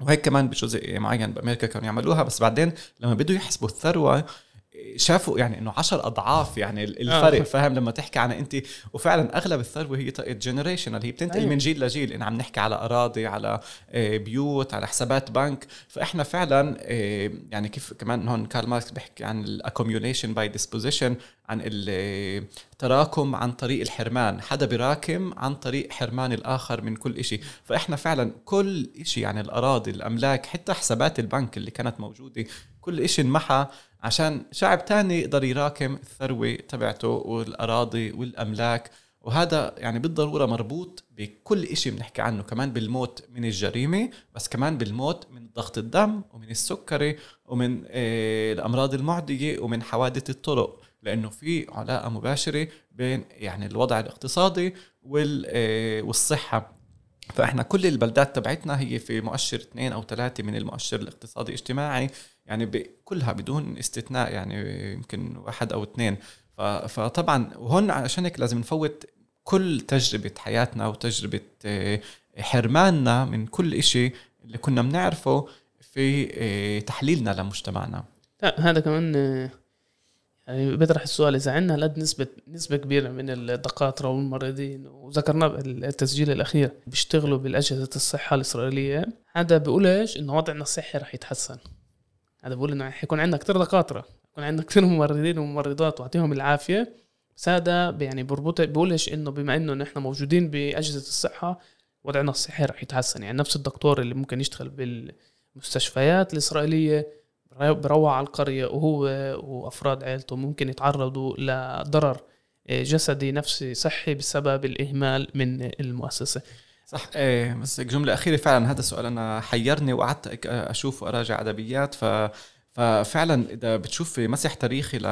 وهيك كمان بجزء معين بأمريكا كانوا يعملوها. بس بعدين لما بدوا يحسبوا الثروة شافوا يعني إنه عشر أضعاف يعني الفرق آه. فاهم؟ لما تحكي عن انت. وفعلا أغلب الثروة هي generational هي بتنتقل أيوه. من جيل لجيل. إن عم نحكي على أراضي على آه، بيوت على حسابات بنك. فإحنا فعلا آه، يعني كيف كمان هون كارل ماركس بيحكي عن ال accumulation by dispossession عن التراكم عن طريق الحرمان. حدا براكم عن طريق حرمان الآخر من كل إشي. فإحنا فعلا كل إشي يعني الأراضي الأملاك حتى حسابات البنك اللي كانت موجودة كل إشي انمحى عشان شعب تاني يقدر يراكم الثروة تبعته والأراضي والأملاك. وهذا يعني بالضرورة مربوط بكل إشي بنحكي عنه كمان بالموت من الجريمة بس كمان بالموت من ضغط الدم ومن السكري ومن آه، الأمراض المعدية ومن حوادث الطرق. لأنه في علاقة مباشرة بين يعني الوضع الاقتصادي آه، والصحة. فإحنا كل البلدات تبعتنا هي في مؤشر اثنين أو ثلاثة من المؤشر الاقتصادي الاجتماعي يعني كلها بدون استثناء يعني يمكن واحد أو اثنين. فطبعا وهون عشان هيك لازم نفوت كل تجربة حياتنا وتجربة آه، حرماننا من كل إشي اللي كنا بنعرفه في آه، تحليلنا لمجتمعنا. لا هذا كمان آه، يعني بيطرح السؤال إذا عندنا لد نسبه نسبة كبيرة من الدكاتره والممرضين وذكرنا بالتسجيل الأخير بيشتغلوا بالأجهزة الصحة الإسرائيلية هذا بيقولش إنه وضعنا الصحي رح يتحسن. هذا بقول إنه حيكون عندنا كثير دكاتره يكون عندنا كثير ممرضين وممرضات واعطيهم العافية. بس هذا يعني بربط بقولش إنه بما إنه نحن موجودين بأجهزة الصحة وضعنا الصحي رح يتحسن. يعني نفس الدكتور اللي ممكن يشتغل بالمستشفيات الإسرائيلية بروح على القرية وهو وأفراد عائلته ممكن يتعرضوا لضرر جسدي نفسي صحي بسبب الإهمال من المؤسسة. صح. إيه بس جملة أخيرة فعلا هذا السؤال أنا حيرني وقعدت أشوف وأراجع أدبيات ف ففعلا إذا بتشوف في مسح تاريخي ل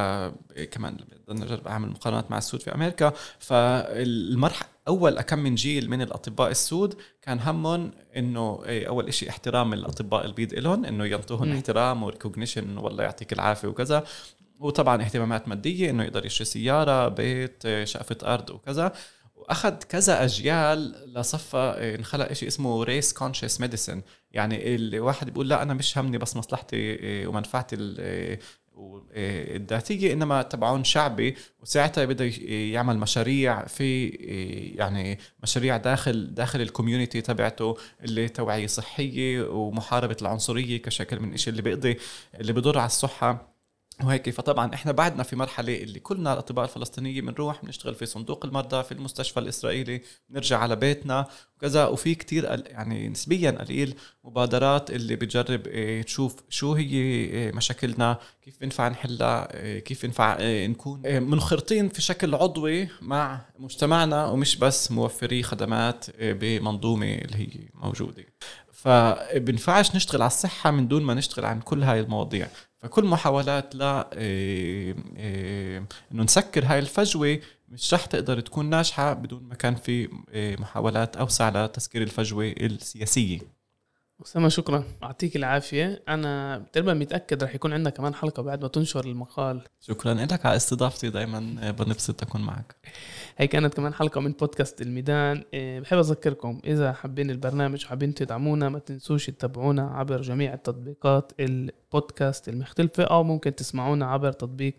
كمان بدنا نجرب أعمل مقارنات مع السود في أمريكا فالمرحله أول كم من جيل من الأطباء السود كان همهم إنه إيه، أول شيء احترام الأطباء البيض لهم إنه ينطوهم احترام و recognition والله يعطيك العافية وكذا. وطبعا اهتمامات مادية إنه يقدر يشتري سيارة بيت شقفة أرض وكذا. وأخذ كذا أجيال لصفى إيه، انخلق شيء اسمه race conscious medicine يعني الواحد بيقول لا أنا مش همني بس مصلحتي إيه، ومنفعتي إيه، الذاتية إنما تبعون شعبي. وساعتها بده يعمل مشاريع في يعني مشاريع داخل داخل ال community تبعته اللي توعية صحية ومحاربة العنصرية كشكل من الشيء اللي بيقضي اللي بضر على الصحة. وهيك. فطبعا إحنا بعدنا في مرحلة اللي كلنا الأطباء الفلسطينيين بنروح بنشتغل في صندوق المرضى في المستشفى الإسرائيلي بنرجع على بيتنا وكذا. وفي كتير يعني نسبيا قليل مبادرات اللي بتجرب إيه، تشوف شو هي إيه، مشاكلنا كيف بينفع نحلها إيه، كيف ينفع نكون منخرطين في شكل عضوي مع مجتمعنا ومش بس موفري خدمات بمنظومة اللي هي موجودة. فبنفعش نشتغل على الصحة من دون ما نشتغل عن كل هاي المواضيع. فكل محاولات لا إيه إيه إنه نسكر هاي الفجوة مش رح تقدر تكون ناجحة بدون ما كان في إيه محاولات أوسع لتسكير الفجوة السياسية. أسامة شكرا. يعطيك العافية. أنا تقريبا متأكد رح يكون عندنا كمان حلقة بعد ما تنشر المقال. شكرا. لك على استضافتي دائما بنبسط أكون معك. هي كانت كمان حلقة من بودكاست الميدان. إيه، بحب أذكركم إذا حابين البرنامج وحابين تدعمونا ما تنسوش تتابعونا عبر جميع التطبيقات البودكاست المختلفة أو ممكن تسمعونا عبر تطبيق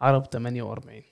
عرب 48